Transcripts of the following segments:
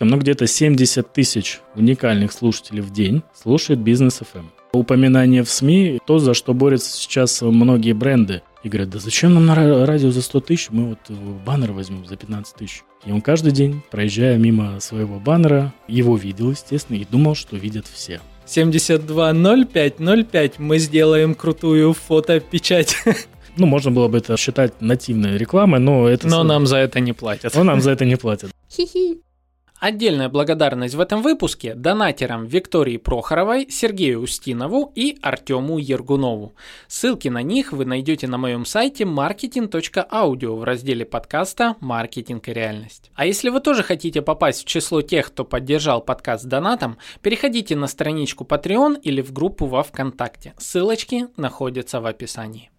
Ну, где-то 70 тысяч уникальных слушателей в день слушают бизнес FM. Упоминание в СМИ – то, за что борются сейчас многие бренды. И говорят, да зачем нам на радио за 100 тысяч, мы вот баннер возьмем за 15 тысяч. И он каждый день, проезжая мимо своего баннера, его видел, естественно, и думал, что видят все. 720505 мы сделаем крутую фотопечать. Ну, можно было бы это считать нативной рекламой, но это... Но нам за это не платят. Но нам за это не платят. Хи-хи. Отдельная благодарность в этом выпуске донатерам Виктории Прохоровой, Сергею Устинову и Артему Ергунову. Ссылки на них вы найдете на моем сайте marketing.audio в разделе подкаста «Маркетинг и реальность». А если вы тоже хотите попасть в число тех, кто поддержал подкаст донатом, переходите на страничку Patreon или в группу во Вконтакте. Ссылочки находятся в описании.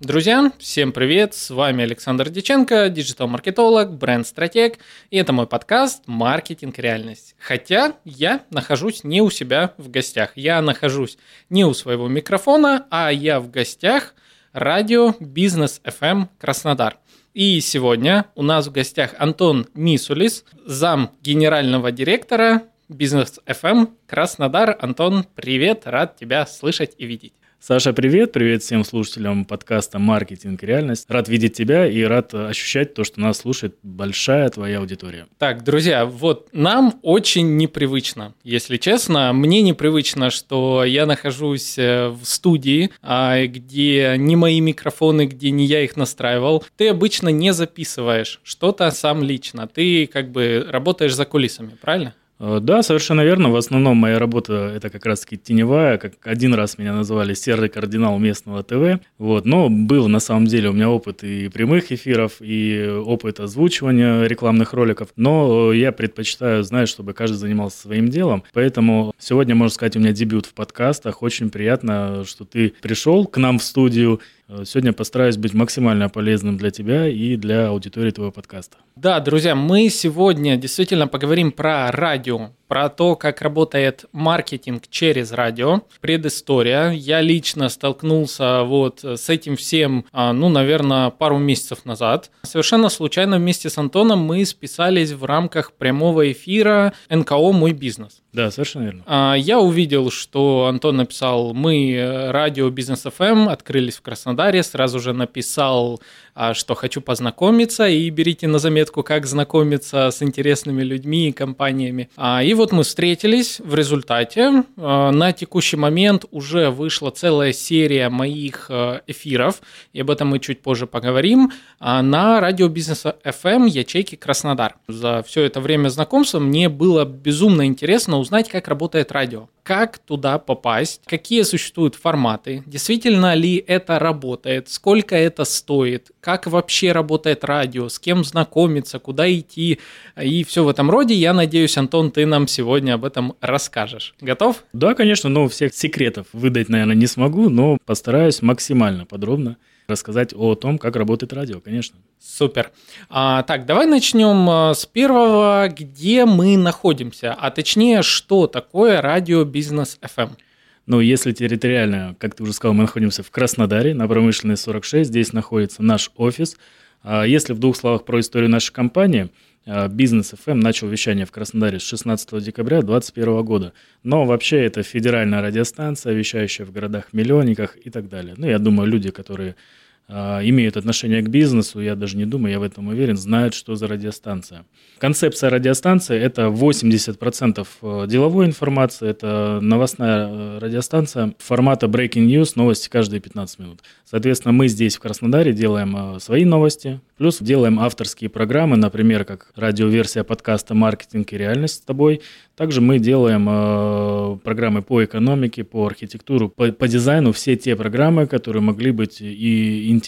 Друзья, всем привет, с вами Александр Диченко, диджитал-маркетолог, бренд-стратег, и это мой подкаст «Маркетинг. Реальность». Хотя я нахожусь не у себя в гостях, я нахожусь не у своего микрофона, а я в гостях радио «Бизнес FM Краснодар». И сегодня у нас в гостях Антон Мисулис, зам генерального директора «Бизнес FM Краснодар». Антон, привет, рад тебя слышать и видеть. Саша, привет, привет всем слушателям подкаста «Маркетинг. Реальность». Рад видеть тебя и рад ощущать то, что нас слушает большая твоя аудитория. Так, друзья, вот нам очень непривычно, если честно. Мне непривычно, что я нахожусь э, в студии, а, где не мои микрофоны, где не я их настраивал. Ты обычно не записываешь что-то сам лично. Ты как бы работаешь за кулисами, правильно? Э, да, совершенно верно. В основном моя работа это как раз-таки теневая. Как один раз меня называли серый кардинал местного ТВ. Вот. Но был на самом деле у меня опыт и прямых эфиров, и опыт озвучивания рекламных роликов. Но я предпочитаю, знаешь, чтобы каждый занимался своим делом. Поэтому сегодня, можно сказать, у меня дебют в подкастах. Очень приятно, что ты пришел к нам в студию сегодня постараюсь быть максимально полезным для тебя и для аудитории твоего подкаста. Да, друзья, мы сегодня действительно поговорим про радио, про то, как работает маркетинг через радио. Предыстория. Я лично столкнулся вот с этим всем, а, ну, наверное, пару месяцев назад. Совершенно случайно вместе с Антоном мы списались в рамках прямого эфира НКО «Мой бизнес». Да, совершенно верно. А, я увидел, что Антон написал, мы э, радио Бизнес ФМ открылись в Краснодаре, сразу же написал что хочу познакомиться, и берите на заметку, как знакомиться с интересными людьми и компаниями. А, и вот мы встретились в результате. А, на текущий момент уже вышла целая серия моих а, эфиров, и об этом мы чуть позже поговорим, на радио бизнеса FM ячейки Краснодар. За все это время знакомства мне было безумно интересно узнать, как работает радио как туда попасть, какие существуют форматы, действительно ли это работает, сколько это стоит, как вообще работает радио, с кем знакомиться, куда идти и все в этом роде. Я надеюсь, Антон, ты нам сегодня об этом расскажешь. Готов? Да, конечно, но всех секретов выдать, наверное, не смогу, но постараюсь максимально подробно рассказать о том, как работает радио, конечно. Супер. А, так, давай начнем а, с первого, где мы находимся, а точнее, что такое радио Бизнес FM. Ну, если территориально, как ты уже сказал, мы находимся в Краснодаре, на промышленной 46, здесь находится наш офис. А если в двух словах про историю нашей компании, а, Бизнес FM начал вещание в Краснодаре с 16 декабря 2021 года. Но вообще это федеральная радиостанция, вещающая в городах-миллионниках и так далее. Ну, я думаю, люди, которые имеют отношение к бизнесу, я даже не думаю, я в этом уверен, знают, что за радиостанция. Концепция радиостанции – это 80% э, деловой информации, это новостная э, радиостанция формата Breaking News, новости каждые 15 минут. Соответственно, мы здесь в Краснодаре делаем э, свои новости, плюс делаем авторские программы, например, как радиоверсия подкаста «Маркетинг и реальность с тобой». Также мы делаем программы по экономике, по архитектуру, по, по дизайну, все те программы, которые могли быть и интересны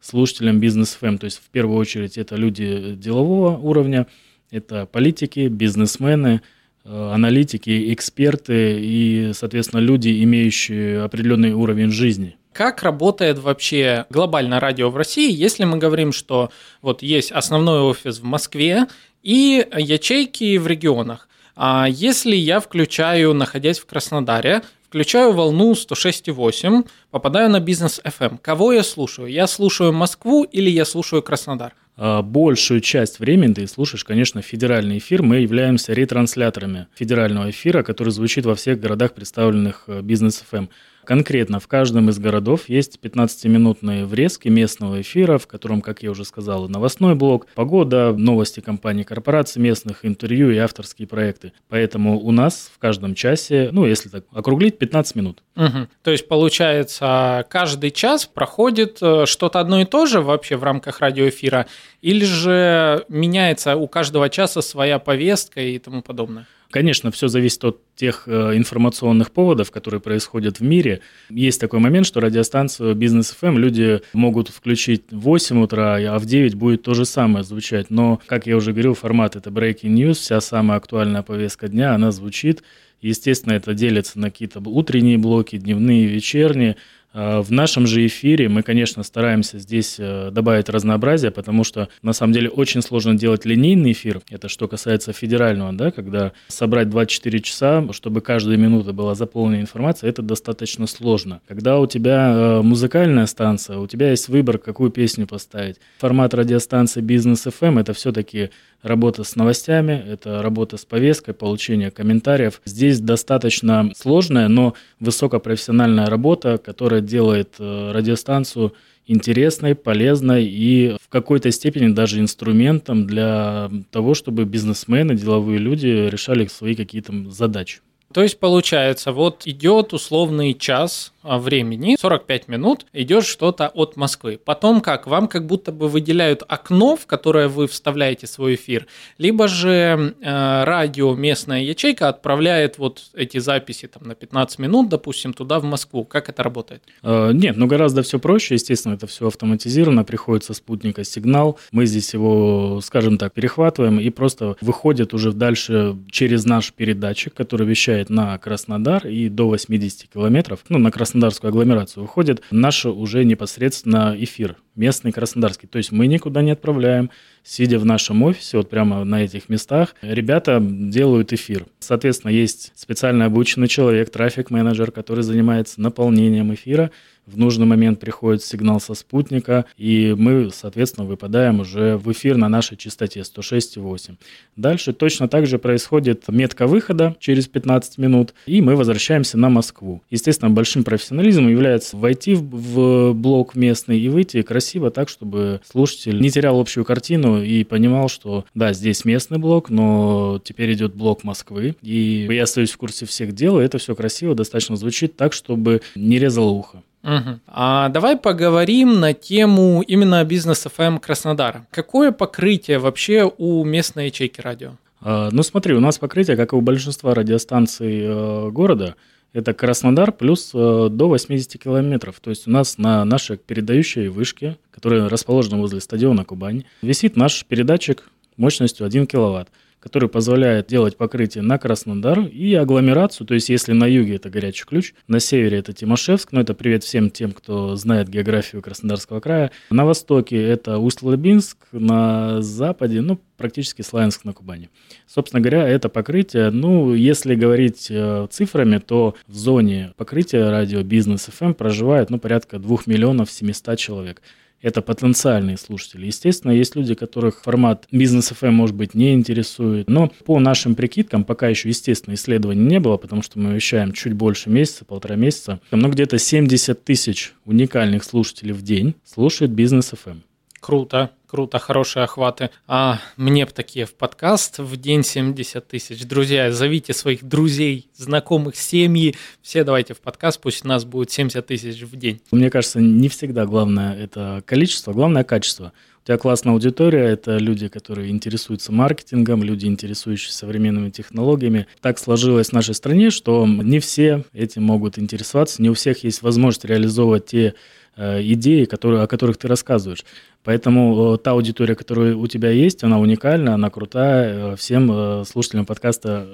слушателям бизнес ФМ. То есть, в первую очередь, это люди делового уровня, это политики, бизнесмены, э, аналитики, эксперты и, соответственно, люди, имеющие определенный уровень жизни. Как работает вообще глобальное радио в России, если мы говорим, что вот есть основной офис в Москве и ячейки в регионах? А если я включаю, находясь в Краснодаре, включаю волну 106,8, попадаю на бизнес FM, кого я слушаю? Я слушаю Москву или я слушаю Краснодар? А, большую часть времени ты слушаешь, конечно, федеральный эфир. Мы являемся ретрансляторами федерального эфира, который звучит во всех городах, представленных э, бизнес FM. Конкретно в каждом из городов есть 15-минутные врезки местного эфира, в котором, как я уже сказал, новостной блок, погода, новости компаний, корпораций местных, интервью и авторские проекты. Поэтому у нас в каждом часе, ну, если так округлить, 15 минут. Угу. То есть, получается, каждый час проходит э, что-то одно и то же вообще в рамках радиоэфира, или же меняется у каждого часа своя повестка и тому подобное? Конечно, все зависит от тех э, информационных поводов, которые происходят в мире. Есть такой момент, что радиостанцию Бизнес FM люди могут включить в 8 утра, а в 9 будет то же самое звучать. Но, как я уже говорил, формат это breaking news, вся самая актуальная повестка дня, она звучит. Естественно, это делится на какие-то утренние блоки, дневные, вечерние. А, в нашем же эфире мы, конечно, стараемся здесь э, добавить разнообразие, потому что на самом деле очень сложно делать линейный эфир. Это что касается федерального, да, когда собрать 24 часа, чтобы каждая минута была заполнена информацией, это достаточно сложно. Когда у тебя э, музыкальная станция, у тебя есть выбор, какую песню поставить. Формат радиостанции Бизнес FM это все-таки работа с новостями, это работа с повесткой, получение комментариев. Здесь достаточно сложная, но высокопрофессиональная работа, которая делает э, радиостанцию интересной, полезной и в какой-то степени даже инструментом для того, чтобы бизнесмены, деловые люди решали свои какие-то задачи. То есть получается, вот идет условный час времени, 45 минут, идет что-то от Москвы. Потом как? Вам как будто бы выделяют окно, в которое вы вставляете свой эфир, либо же э, радио местная ячейка отправляет вот эти записи там на 15 минут, допустим, туда в Москву. Как это работает? Э, нет, ну гораздо все проще, естественно, это все автоматизировано, приходит со спутника сигнал, мы здесь его, скажем так, перехватываем и просто выходит уже дальше через наш передатчик, который вещает на Краснодар и до 80 километров, ну, на Краснодарскую агломерацию выходит наш уже непосредственно эфир, местный краснодарский. То есть мы никуда не отправляем, сидя в нашем офисе, вот прямо на этих местах, ребята делают эфир. Соответственно, есть специально обученный человек, трафик-менеджер, который занимается наполнением эфира, в нужный момент приходит сигнал со спутника, и мы, соответственно, выпадаем уже в эфир на нашей частоте 106,8. Дальше точно так же происходит метка выхода через 15 минут, и мы возвращаемся на Москву. Естественно, большим профессионализмом является войти в блок местный и выйти красиво так, чтобы слушатель не терял общую картину и понимал, что да, здесь местный блок, но теперь идет блок Москвы, и я остаюсь в курсе всех дел, и это все красиво, достаточно звучит так, чтобы не резало ухо. Угу. А давай поговорим на тему именно бизнес FM Краснодара. Какое покрытие вообще у местной ячейки радио? А, ну смотри, у нас покрытие, как и у большинства радиостанций э, города, это Краснодар плюс э, до 80 километров. То есть у нас на нашей передающей вышке, которая расположена возле стадиона Кубань, висит наш передатчик мощностью 1 киловатт который позволяет делать покрытие на Краснодар и агломерацию, то есть если на юге это горячий ключ, на севере это Тимошевск, но это привет всем тем, кто знает географию Краснодарского края, на востоке это Усть-Лабинск, на западе, ну, практически Славянск на Кубани. Собственно говоря, это покрытие, ну, если говорить э, цифрами, то в зоне покрытия радио бизнес FM проживает, ну, порядка 2 миллионов 700 человек. Это потенциальные слушатели. Естественно, есть люди, которых формат бизнес FM может быть не интересует, но по нашим прикидкам пока еще, естественно, исследований не было, потому что мы вещаем чуть больше месяца, полтора месяца, но где-то 70 тысяч уникальных слушателей в день слушает бизнес FM. Круто, круто, хорошие охваты. А мне бы такие в подкаст в день 70 тысяч. Друзья, зовите своих друзей, знакомых, семьи. Все давайте в подкаст, пусть у нас будет 70 тысяч в день. Мне кажется, не всегда главное это количество, главное качество. У тебя классная аудитория, это люди, которые интересуются маркетингом, люди, интересующиеся современными технологиями. Так сложилось в нашей стране, что не все этим могут интересоваться, не у всех есть возможность реализовывать те идеи, которые, о которых ты рассказываешь. Поэтому э, та аудитория, которая у тебя есть, она уникальна, она крутая. Э, всем слушателям подкаста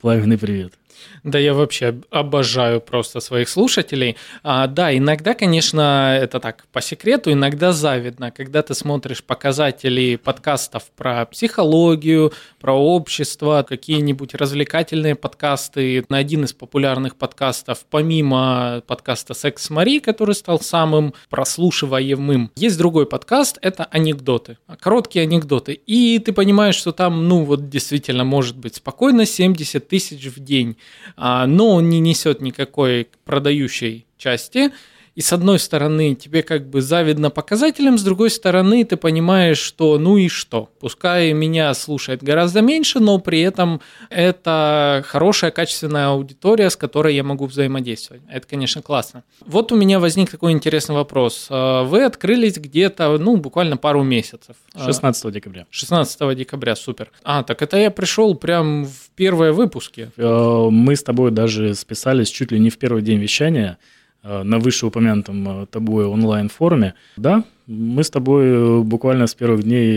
пламенный привет. Да, я вообще обожаю просто своих слушателей. А, да, иногда, конечно, это так по секрету, иногда завидно, когда ты смотришь показатели подкастов про психологию, про общество, какие-нибудь развлекательные подкасты. На один из популярных подкастов, помимо подкаста «Секс Мари», который стал самым прослушиваемым, есть другой подкаст, это анекдоты, короткие анекдоты. И ты понимаешь, что там, ну вот действительно, может быть спокойно 70 тысяч в день. А, но он не несет никакой продающей части. И с одной стороны, тебе как бы завидно показателям, с другой стороны, ты понимаешь, что ну и что. Пускай меня слушает гораздо меньше, но при этом это хорошая, качественная аудитория, с которой я могу взаимодействовать. Это, конечно, классно. Вот у меня возник такой интересный вопрос. А, вы открылись где-то, ну, буквально пару месяцев. 16 декабря. 16 декабря, супер. А, так это я пришел прям в первые выпуски. Э, мы с тобой даже списались чуть ли не в первый день вещания. Э, на вышеупомянутом э, тобой онлайн-форуме. Да, мы с тобой э, буквально с первых дней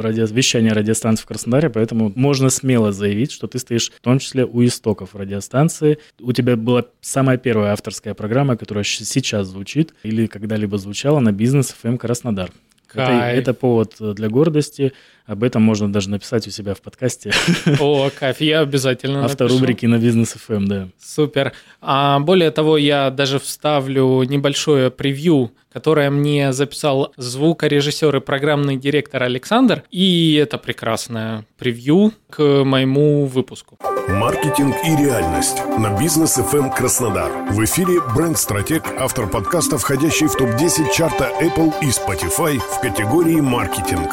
ради... вещания радиостанции в Краснодаре, поэтому можно смело заявить, что ты стоишь в том числе у истоков радиостанции. У тебя была самая первая авторская программа, которая сейчас звучит или когда-либо звучала на бизнес FM Краснодар. Это, это повод для гордости. Об этом можно даже написать у себя в подкасте. О, кайф, я обязательно Авторубрики на бизнес FM, да. Супер. А более того, я даже вставлю небольшое превью, которое мне записал звукорежиссер и программный директор Александр. И это прекрасное превью к моему выпуску. Маркетинг и реальность на бизнес FM Краснодар. В эфире бренд-стратег, автор подкаста, входящий в топ-10 чарта Apple и Spotify в категории маркетинг.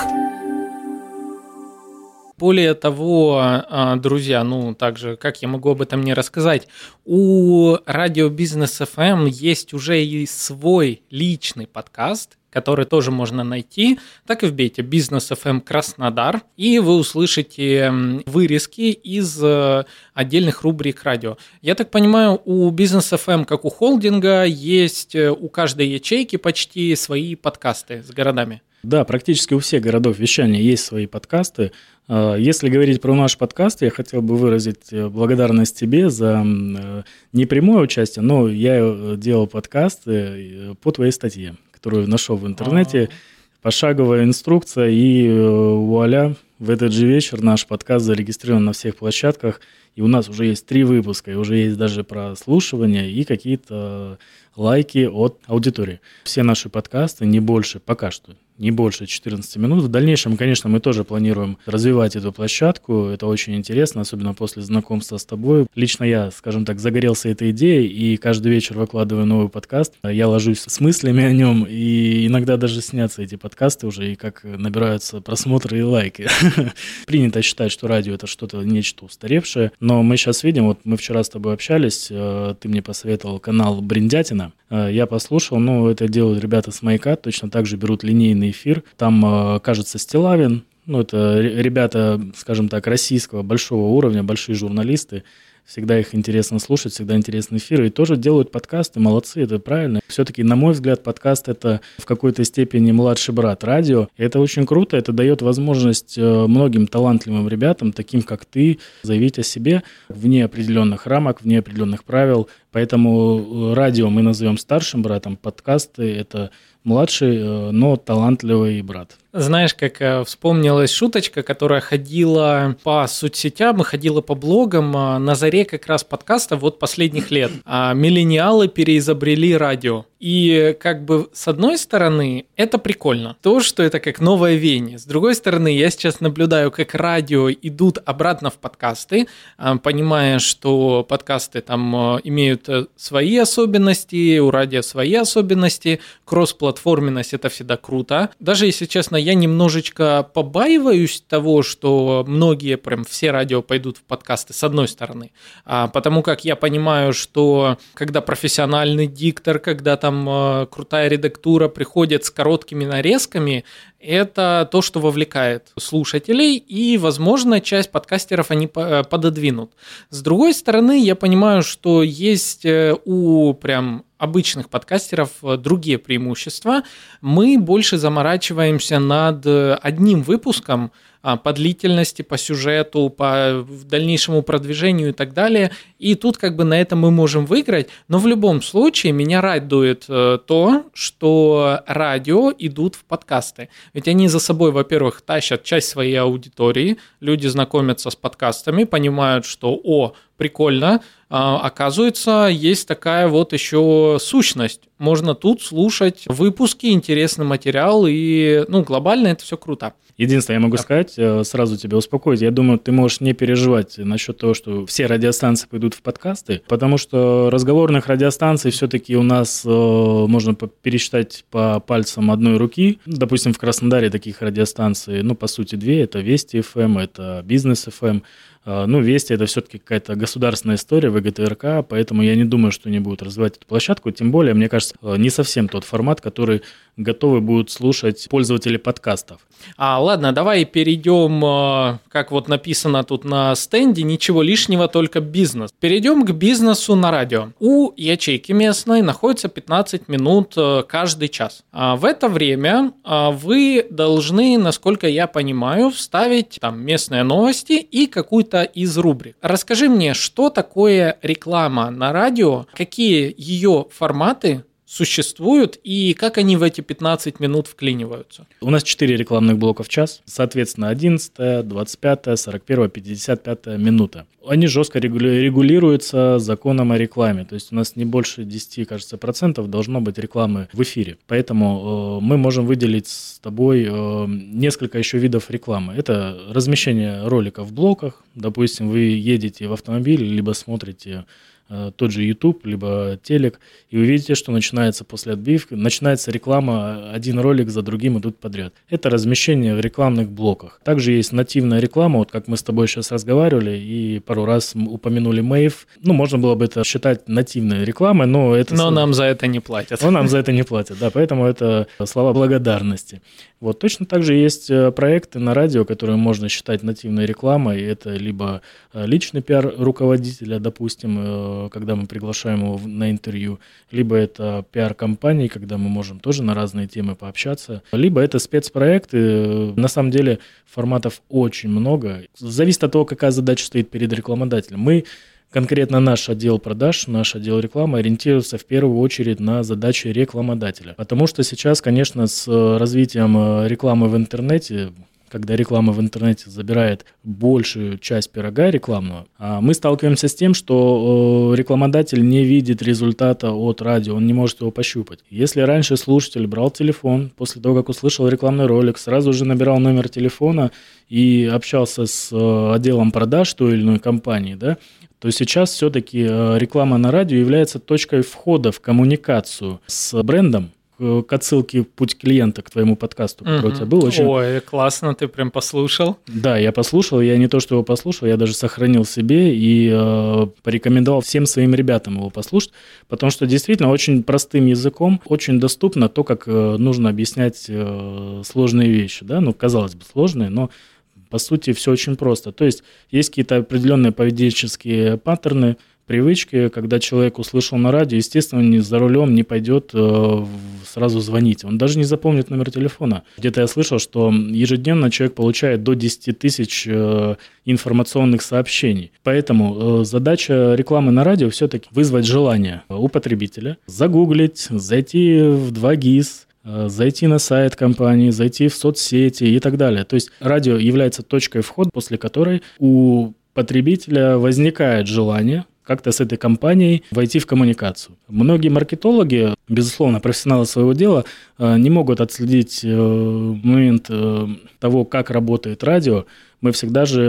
Более того, а, друзья, ну также, как я могу об этом не рассказать, у радио Бизнес FM есть уже и свой личный подкаст, который тоже можно найти. Так и вбейте «Бизнес FM Краснодар», и вы услышите вырезки из э, отдельных рубрик радио. Я так понимаю, у «Бизнес FM», как у холдинга, есть э, у каждой ячейки почти свои подкасты с городами. Да, практически у всех городов вещания есть свои подкасты. А, если говорить про наш подкаст, я хотел бы выразить э, благодарность тебе за э, не прямое участие, но я э, делал подкасты по твоей статье, которую нашел в интернете. Пошаговая инструкция, и вуаля, в этот же вечер наш подкаст зарегистрирован на всех площадках, и у нас уже есть три выпуска, и уже есть даже прослушивания и какие-то лайки от аудитории. Все наши подкасты не больше, пока что, не больше 14 минут. В дальнейшем, конечно, мы тоже планируем развивать эту площадку. Это очень интересно, особенно после знакомства с тобой. Лично я, скажем так, загорелся этой идеей и каждый вечер выкладываю новый подкаст. Я ложусь с мыслями о нем, и иногда даже снятся эти подкасты уже, и как набираются просмотры и лайки. Принято считать, что радио это что-то, нечто устаревшее, но мы сейчас видим, вот мы вчера с тобой общались, э, ты мне посоветовал канал Бриндятина, э, я послушал, ну, это делают ребята с Маяка, точно так же берут линейный эфир. Там, э, кажется, Стилавин, ну, это ребята, скажем так, российского большого уровня, большие журналисты, всегда их интересно слушать, всегда интересны эфиры, и тоже делают подкасты, молодцы, это правильно. Все-таки, на мой взгляд, подкаст — это в какой-то степени младший брат радио. И это очень круто, это дает возможность э, многим талантливым ребятам, таким как ты, заявить о себе вне определенных рамок, вне определенных правил. Поэтому э, радио мы назовем старшим братом, подкасты — это младший, э, но талантливый брат. Знаешь, как э, вспомнилась шуточка, которая ходила по соцсетям и ходила по блогам на заре как раз подкаста вот последних лет. А миллениалы переизобрели радио. И как бы с одной стороны, это прикольно. То, что это как новое веяние. С другой стороны, я сейчас наблюдаю, как радио идут обратно в подкасты, а, понимая, что подкасты там а, имеют э, свои особенности, у радио свои особенности, кроссплатформенность – это всегда круто. Даже если честно, я немножечко побаиваюсь того, что многие, прям все радио пойдут в подкасты, с одной стороны. А, потому как я понимаю, что когда профессиональный диктор, когда там э, крутая редактура приходит с короткими нарезками, это то, что вовлекает слушателей, и, возможно, часть подкастеров они э, пододвинут. С другой стороны, я понимаю, что есть э, у прям обычных подкастеров другие преимущества. Мы больше заморачиваемся над одним выпуском, а, по длительности, по сюжету, по дальнейшему продвижению и так далее. И тут как бы на этом мы можем выиграть. Но в любом случае меня радует э, то, что радио идут в подкасты. Ведь они за собой, во-первых, тащат часть своей аудитории. Люди знакомятся с подкастами, понимают, что, о, прикольно, а, оказывается, есть такая вот еще сущность. Можно тут слушать выпуски, интересный материал, и ну, глобально это все круто. Единственное, я могу да. сказать, э, сразу тебя успокоить, я думаю, ты можешь не переживать насчет того, что все радиостанции пойдут в подкасты, потому что разговорных радиостанций все-таки у нас э, можно пересчитать по пальцам одной руки. Допустим, в Краснодаре таких радиостанций, ну, по сути, две. Это Вести FM, эм, это Бизнес FM. А, ну, Вести это все-таки какая-то государственная история, ВГТРК, поэтому я не думаю, что они будут развивать эту площадку. Тем более, мне кажется, э, не совсем тот формат, который готовы будут слушать пользователи подкастов. А, ладно, давай перейдем, э, как вот написано тут на стенде, ничего лишнего, только бизнес. Перейдем к бизнесу на радио. У ячейки местной находится 15 минут э, каждый час. А в это время вы должны, насколько я понимаю, вставить там местные новости и какую-то какую-то из рубрик. Расскажи мне, что такое реклама на радио, какие ее форматы существуют и как они в эти 15 минут вклиниваются? У нас 4 рекламных блока в час, соответственно, 11, 25, 41, 55 минута. Они жестко регулируются законом о рекламе, то есть у нас не больше 10, кажется, процентов должно быть рекламы в эфире. Поэтому э, мы можем выделить с тобой э, несколько еще видов рекламы. Это размещение роликов в блоках, допустим, вы едете в автомобиле, либо смотрите тот же YouTube, либо телек, и вы видите, что начинается после отбивки, начинается реклама, один ролик за другим идут подряд. Это размещение в рекламных блоках. Также есть нативная реклама, вот как мы с тобой сейчас разговаривали и пару раз упомянули Мейв. Ну, можно было бы это считать нативной рекламой, но это... Но нам за это не платят. Но нам за это не платят, да, поэтому это слова благодарности. Вот точно так же есть э, проекты на радио, которые можно считать нативной рекламой. Это либо э, личный пиар руководителя, допустим, э, когда мы приглашаем его на интервью, либо это пиар компании, когда мы можем тоже на разные темы пообщаться, либо это спецпроекты. На самом деле форматов очень много. Зависит от того, какая задача стоит перед рекламодателем. Мы Конкретно наш отдел продаж, наш отдел рекламы ориентируется в первую очередь на задачи рекламодателя. Потому что сейчас, конечно, с э, развитием э, рекламы в интернете, когда реклама в интернете забирает большую часть пирога рекламного, а мы сталкиваемся с тем, что э, рекламодатель не видит результата от радио, он не может его пощупать. Если раньше слушатель брал телефон, после того, как услышал рекламный ролик, сразу же набирал номер телефона и общался с отделом продаж той или иной компании, да, то сейчас все-таки э, реклама на радио является точкой входа в коммуникацию с брендом, к отсылке «Путь клиента» к твоему подкасту, который угу. у тебя был. Очень... Ой, классно, ты прям послушал. Да, я послушал, я не то, что его послушал, я даже сохранил себе и э, порекомендовал всем своим ребятам его послушать, потому что действительно очень простым языком, очень доступно то, как э, нужно объяснять э, сложные вещи, да, ну, казалось бы, сложные, но по сути, все очень просто. То есть есть какие-то определенные поведенческие паттерны, привычки, когда человек услышал на радио, естественно, не за рулем не пойдет э, сразу звонить. Он даже не запомнит номер телефона. Где-то я слышал, что ежедневно человек получает до 10 тысяч э, информационных сообщений. Поэтому э, задача рекламы на радио все-таки вызвать желание у потребителя, загуглить, зайти в 2GIS, Э, зайти на сайт компании, зайти в соцсети и так далее. То есть радио является точкой входа, после которой у потребителя возникает желание как-то с этой компанией войти в коммуникацию. Многие маркетологи, безусловно, профессионалы своего дела, э, не могут отследить э, момент э, того, как работает радио. Мы всегда же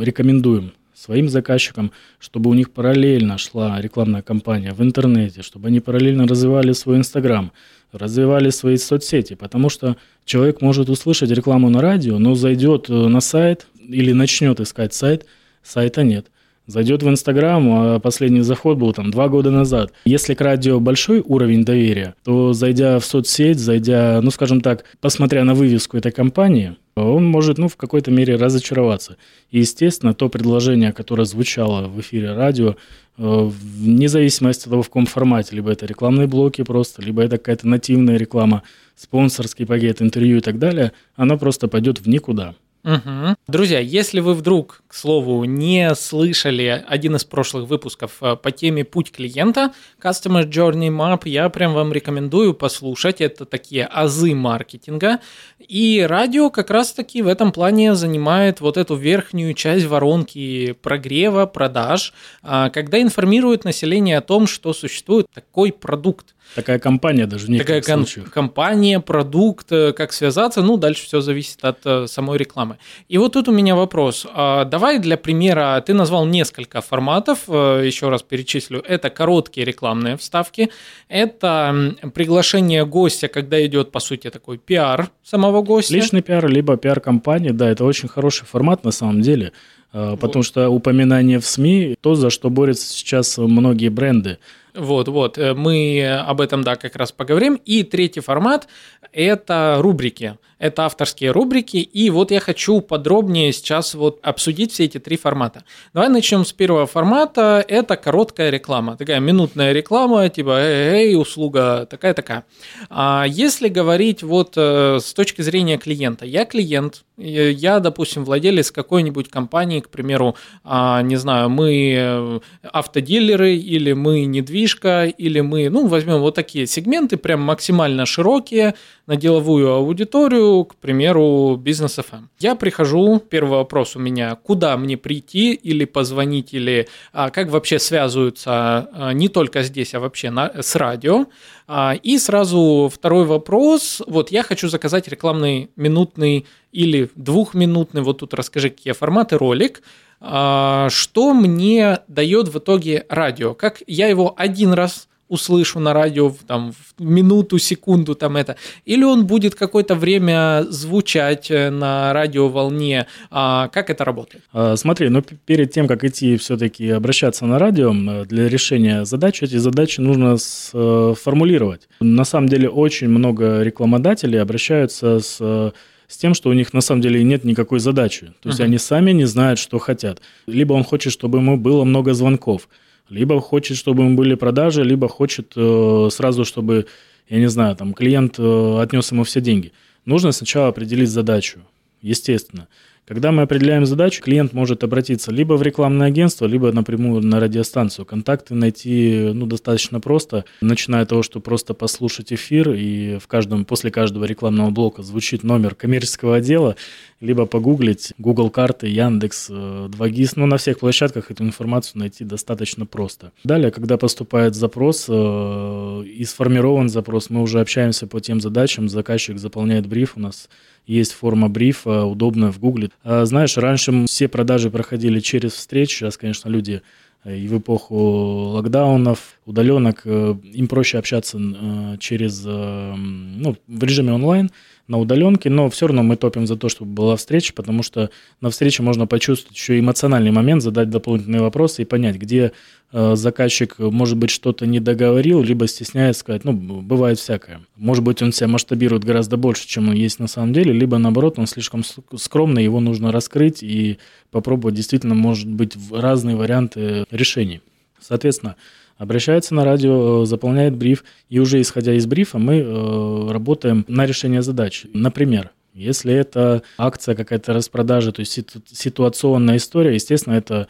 рекомендуем своим заказчикам, чтобы у них параллельно шла рекламная кампания в интернете, чтобы они параллельно развивали свой Инстаграм, развивали свои соцсети, потому что человек может услышать рекламу на радио, но зайдет на сайт или начнет искать сайт, сайта нет зайдет в Инстаграм, а последний заход был там два года назад. Если к радио большой уровень доверия, то зайдя в соцсеть, зайдя, ну скажем так, посмотря на вывеску этой компании, он может, ну, в какой-то мере разочароваться. И, естественно, то предложение, которое звучало в эфире радио, э, вне зависимости от того, в каком формате, либо это рекламные блоки просто, либо это какая-то нативная реклама, спонсорский пакет, интервью и так далее, оно просто пойдет в никуда. Угу. Друзья, если вы вдруг, к слову, не слышали один из прошлых выпусков э, по теме «Путь клиента», Customer Journey Map, я прям вам рекомендую послушать. Это такие азы маркетинга. И радио как раз-таки в этом плане занимает вот эту верхнюю часть воронки прогрева, продаж, а, когда информирует население о том, что существует такой продукт. Такая компания даже в Такая ком- компания, продукт, э, как связаться, ну, дальше все зависит от э, самой рекламы. И вот тут у меня вопрос. А, давай для примера, ты назвал несколько форматов, э, еще раз перечислю. Это короткие рекламные вставки, это приглашение гостя, когда идет, по сути, такой пиар самого гостя. Личный пиар, либо пиар компании, да, это очень хороший формат на самом деле. Потому вот. что упоминание в СМИ то, за что борются сейчас многие бренды. Вот, вот, э, мы об этом, да, как раз поговорим. И третий формат – это рубрики. Это авторские рубрики, и вот я хочу подробнее сейчас вот обсудить все эти три формата. Давай начнем с первого формата, это короткая реклама, такая минутная реклама, типа эй, услуга такая-такая. А если говорить вот э, с точки зрения клиента, я клиент, я, допустим, владелец какой-нибудь компании, к примеру, а, не знаю, мы э, автодилеры или мы недвижка, или мы, ну, возьмем вот такие сегменты, прям максимально широкие, на деловую аудиторию, к примеру, бизнес FM. Я прихожу, первый вопрос у меня, куда мне прийти или позвонить, или а, как вообще связываются а, не только здесь, а вообще на, с радио. А, и сразу второй вопрос, вот я хочу заказать рекламный минутный или двухминутный, вот тут расскажи, какие форматы, ролик, а, что мне дает в итоге радио, как я его один раз услышу на радио там, в минуту, секунду там это, или он будет какое-то время звучать э, на радиоволне, а как это работает? А, смотри, ну перед тем, как идти все-таки обращаться на радио для решения задач, эти задачи нужно сформулировать. Э, на самом деле очень много рекламодателей обращаются с с тем, что у них на самом деле нет никакой задачи. То есть uh-huh. они сами не знают, что хотят. Либо он хочет, чтобы ему было много звонков. Либо хочет, чтобы ему были продажи, либо хочет э, сразу, чтобы, я не знаю, там клиент э, отнес ему все деньги. Нужно сначала определить задачу, естественно. Когда мы определяем задачу, клиент может обратиться либо в рекламное агентство, либо напрямую на радиостанцию. Контакты найти ну, достаточно просто, начиная от того, что просто послушать эфир, и в каждом, после каждого рекламного блока звучит номер коммерческого отдела, либо погуглить Google карты, Яндекс, 2GIS. Э, ну, на всех площадках эту информацию найти достаточно просто. Далее, когда поступает запрос э, и сформирован запрос, мы уже общаемся по тем задачам, заказчик заполняет бриф, у нас есть форма брифа, удобная в Гугле. А, знаешь, раньше все продажи проходили через встречи, сейчас, конечно, люди э, и в эпоху локдаунов, удаленок, э, им проще общаться э, через, ну, в режиме онлайн, на удаленке, но все равно мы топим за то, чтобы была встреча, потому что на встрече можно почувствовать еще эмоциональный момент, задать дополнительные вопросы и понять, где э, заказчик, может быть, что-то не договорил, либо стесняется сказать, ну, бывает всякое. Может быть, он себя масштабирует гораздо больше, чем он есть на самом деле, либо, наоборот, он слишком скромный, его нужно раскрыть и попробовать действительно, может быть, разные варианты решений. Соответственно, обращается на радио, э, заполняет бриф, и уже исходя из брифа мы э, работаем на решение задач. Например, если это акция, какая-то распродажа, то есть ситуационная история, естественно, это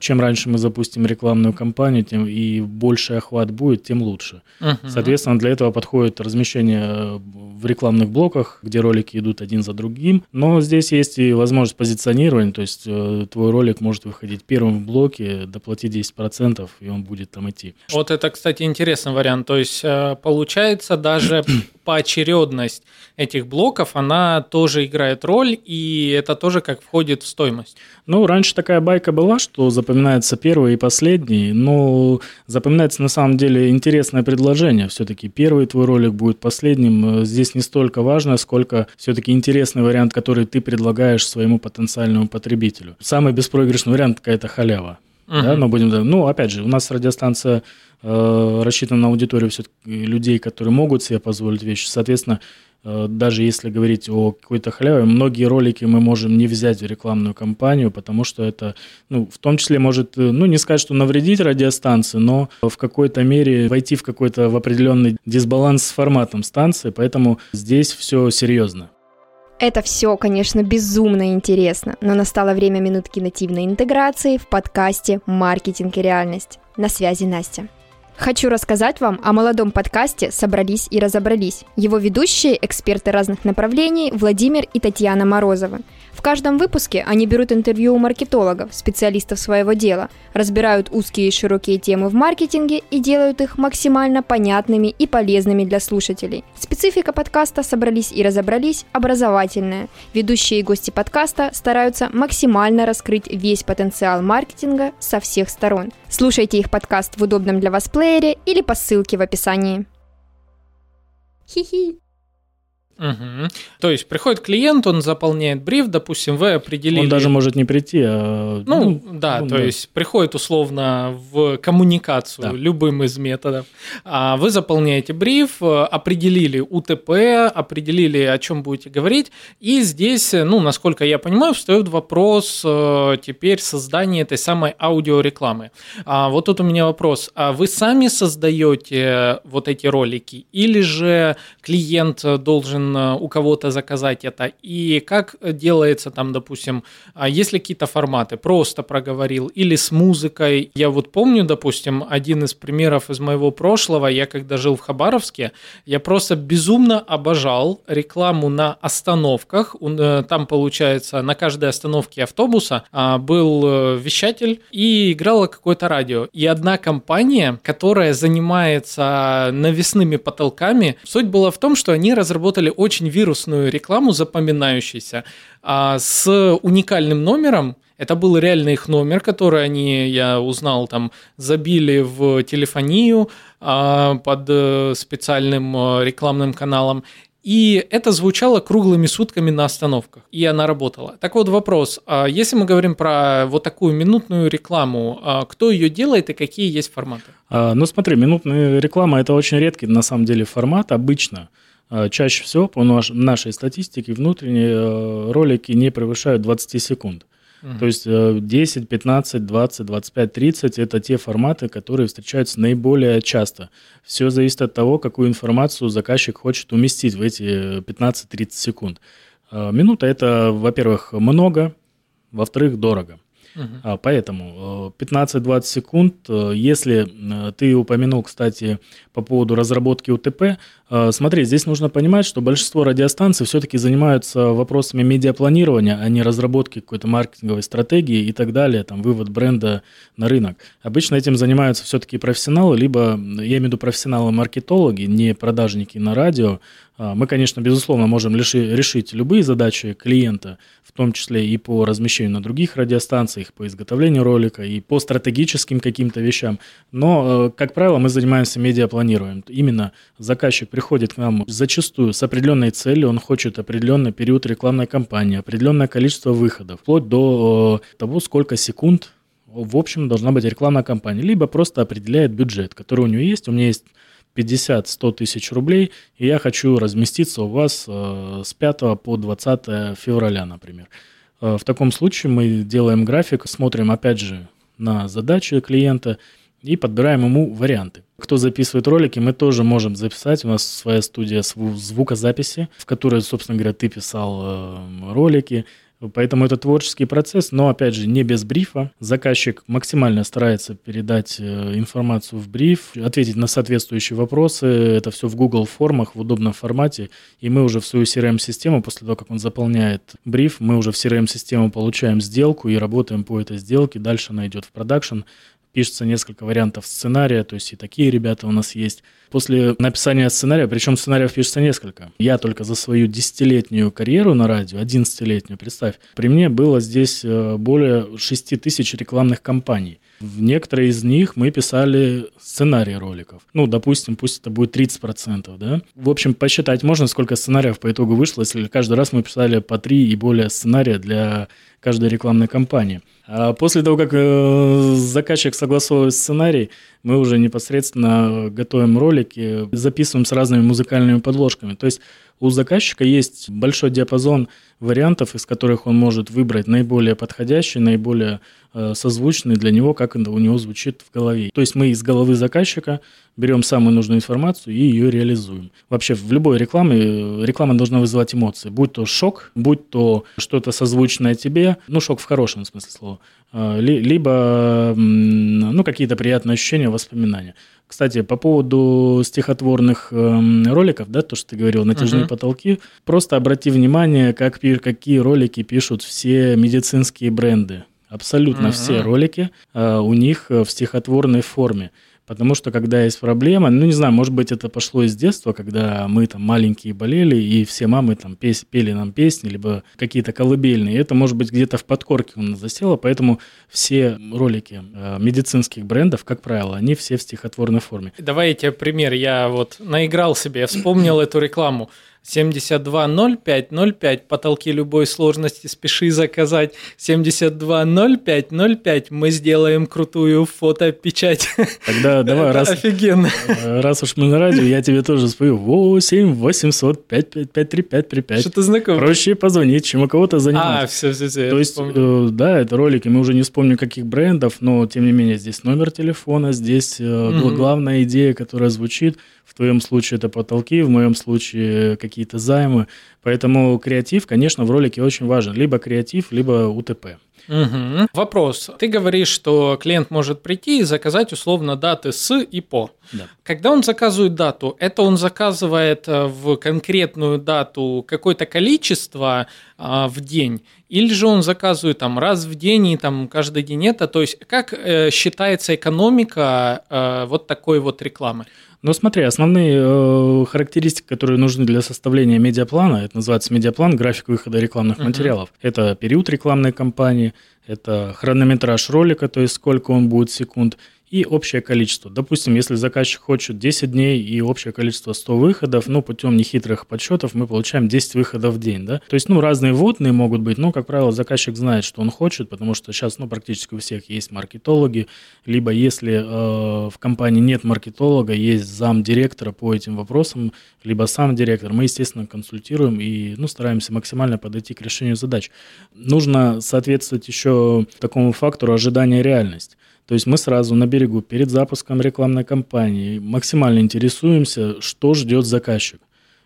чем раньше мы запустим рекламную кампанию, тем и больше охват будет, тем лучше. Uh-huh. Соответственно, для этого подходит размещение в рекламных блоках, где ролики идут один за другим. Но здесь есть и возможность позиционирования, то есть э, твой ролик может выходить первым в блоке, доплати 10%, и он будет там идти. Вот это, кстати, интересный вариант. То есть э, получается даже поочередность этих блоков, она тоже играет роль, и это тоже как входит в стоимость. Ну, раньше такая байка была, что запоминается первый и последний, но запоминается на самом деле интересное предложение. Все-таки первый твой ролик будет последним. Здесь не столько важно, сколько все-таки интересный вариант, который ты предлагаешь своему потенциальному потребителю. Самый беспроигрышный вариант какая-то халява. Uh-huh. Да, но будем, ну, опять же, у нас радиостанция э, рассчитана на аудиторию все людей, которые могут себе позволить вещи. Соответственно, Э, даже если говорить о какой-то халяве, многие ролики мы можем не взять в рекламную кампанию, потому что это, ну, в том числе может, э, ну, не сказать, что навредить радиостанции, но в какой-то мере войти в какой-то в определенный дисбаланс с форматом станции, поэтому здесь все серьезно. Это все, конечно, безумно интересно, но настало время минутки нативной интеграции в подкасте «Маркетинг и реальность». На связи Настя. Хочу рассказать вам о молодом подкасте «Собрались и разобрались». Его ведущие – эксперты разных направлений Владимир и Татьяна в каждом выпуске они берут интервью у маркетологов, специалистов своего дела, разбирают узкие и широкие темы в маркетинге и делают их максимально понятными и полезными для слушателей. Специфика подкаста «Собрались и разобрались» образовательная. Ведущие и гости подкаста стараются максимально раскрыть весь потенциал маркетинга со всех сторон. Слушайте их подкаст в удобном для вас плеере или по ссылке в описании. Хи-хи. Угу. То есть приходит клиент, он заполняет бриф, допустим, вы определили... Он даже может не прийти, а... Ну, ну да, ну, то да. есть приходит условно в коммуникацию да. любым из методов. А вы заполняете бриф, определили УТП, определили, о чем будете говорить, и здесь, ну, насколько я понимаю, встает вопрос э, теперь создания этой самой аудиорекламы. А вот тут у меня вопрос. А вы сами создаете вот эти ролики, или же клиент должен должен э, у кого-то заказать это, и как делается там, допустим, а есть ли какие-то форматы, просто проговорил, или с музыкой. Я вот помню, допустим, один из примеров из моего прошлого, я когда жил в Хабаровске, я просто безумно обожал рекламу на остановках, э, там, получается, на каждой остановке автобуса а, был э, вещатель и играло какое-то радио. И одна компания, которая занимается навесными потолками, суть была в том, что они разработали очень вирусную рекламу, запоминающуюся, а, с уникальным номером. Это был реально их номер, который они, я узнал, там забили в телефонию а, под э, специальным э, рекламным каналом. И это звучало круглыми сутками на остановках, и она работала. Так вот вопрос, а если мы говорим про вот такую минутную рекламу, кто ее делает и какие есть форматы? Ну смотри, минутная реклама – это очень редкий на самом деле формат обычно – чаще всего по нашей статистике внутренние э, ролики не превышают 20 секунд. Uh-huh. То есть 10, 15, 20, 25, 30 это те форматы, которые встречаются наиболее часто. Все зависит от того, какую информацию заказчик хочет уместить в эти 15-30 секунд. А, минута это, во-первых, много, во-вторых, дорого. Uh-huh. Поэтому 15-20 э, секунд, э, если ты упомянул, кстати, по поводу разработки УТП, смотри, здесь нужно понимать, что большинство радиостанций все-таки занимаются вопросами медиапланирования, а не разработки какой-то маркетинговой стратегии и так далее, там, вывод бренда на рынок. Обычно этим занимаются все-таки профессионалы, либо, я имею в виду профессионалы-маркетологи, не продажники на радио. А, мы, конечно, безусловно, можем решить любые задачи клиента, в том числе и по размещению на других радиостанциях, по изготовлению ролика, и по стратегическим каким-то вещам. Но, э, как правило, мы занимаемся медиапланированием. Именно заказчик приходит к нам зачастую с определенной целью, он хочет определенный период рекламной кампании, определенное количество выходов, вплоть до э, того, сколько секунд в общем должна быть рекламная кампания, либо просто определяет бюджет, который у него есть. У меня есть 50-100 тысяч рублей, и я хочу разместиться у вас э, с 5 по 20 февраля, например. Э, в таком случае мы делаем график, смотрим опять же на задачи клиента и подбираем ему варианты. Кто записывает ролики, мы тоже можем записать. У нас своя студия звукозаписи, в которой, собственно говоря, ты писал э, ролики. Поэтому это творческий процесс, но, опять же, не без брифа. Заказчик максимально старается передать э, информацию в бриф, ответить на соответствующие вопросы. Это все в Google формах, в удобном формате. И мы уже в свою CRM-систему, после того, как он заполняет бриф, мы уже в CRM-систему получаем сделку и работаем по этой сделке. Дальше она идет в продакшн пишется несколько вариантов сценария, то есть и такие ребята у нас есть. После написания сценария, причем сценариев пишется несколько. Я только за свою десятилетнюю карьеру на радио, одиннадцатилетнюю, представь, при мне было здесь э, более 6 тысяч рекламных кампаний. В некоторые из них мы писали сценарии роликов. Ну, допустим, пусть это будет 30%, да? В общем, посчитать можно, сколько сценариев по итогу вышло, если каждый раз мы писали по 3 и более сценария для каждой рекламной кампании. А после того, как э, заказчик согласовывает сценарий, мы уже непосредственно готовим ролики, записываем с разными музыкальными подложками. То есть у заказчика есть большой диапазон вариантов, из которых он может выбрать наиболее подходящий, наиболее э, созвучный для него, как это у него звучит в голове. То есть мы из головы заказчика берем самую нужную информацию и ее реализуем. Вообще в любой рекламе э, реклама должна вызывать эмоции. Будь то шок, будь то что-то созвучное тебе, ну шок в хорошем смысле слова, либо ну, какие-то приятные ощущения, воспоминания. Кстати, по поводу стихотворных э, роликов, да, то, что ты говорил, натяжные uh-huh. потолки, просто обрати внимание, как, какие ролики пишут все медицинские бренды. Абсолютно uh-huh. все ролики э, у них в стихотворной форме. Потому что когда есть проблема, ну не знаю, может быть это пошло из детства, когда мы там маленькие болели, и все мамы там пес, пели нам песни, либо какие-то колыбельные. Это может быть где-то в подкорке у нас засело, поэтому все ролики э, медицинских брендов, как правило, они все в стихотворной форме. Давай я тебе пример. Я вот наиграл себе, я вспомнил эту рекламу. 720505, потолки любой сложности, спеши заказать. 720505, мы сделаем крутую фотопечать. Тогда давай, раз, офигенно. раз уж мы на радио, я тебе тоже спою 8 800 535 Что-то знакомое. Проще позвонить, чем у кого-то занимать. А, все, все, все. То есть, э, да, это ролики, мы уже не вспомним каких брендов, но тем не менее здесь номер телефона, здесь э, главная идея, которая звучит – в твоем случае это потолки, в моем случае какие-то займы. Поэтому креатив, конечно, в ролике очень важен. Либо креатив, либо УТП. Угу. Вопрос. Ты говоришь, что клиент может прийти и заказать условно даты с и по. Да. Когда он заказывает дату, это он заказывает э, в конкретную дату какое-то количество а, в день, или же он заказывает там раз в день и там каждый день это. То есть как э, считается экономика э, вот такой вот рекламы? Ну, смотри, основные э, характеристики, которые нужны для составления медиаплана, это называется медиаплан, график выхода рекламных uh-huh. материалов. Это период рекламной кампании, это хронометраж ролика, то есть сколько он будет секунд, и общее количество. Допустим, если заказчик хочет 10 дней и общее количество 100 выходов, ну, путем нехитрых подсчетов мы получаем 10 выходов в день, да. То есть, ну, разные вводные могут быть, но, как правило, заказчик знает, что он хочет, потому что сейчас, ну, практически у всех есть маркетологи, либо если э, в компании нет маркетолога, есть зам директора по этим вопросам, либо сам директор, мы, естественно, консультируем и, ну, стараемся максимально подойти к решению задач. Нужно соответствовать еще такому фактору ожидания реальность. То есть мы сразу на берегу перед запуском рекламной кампании максимально интересуемся, что ждет заказчик.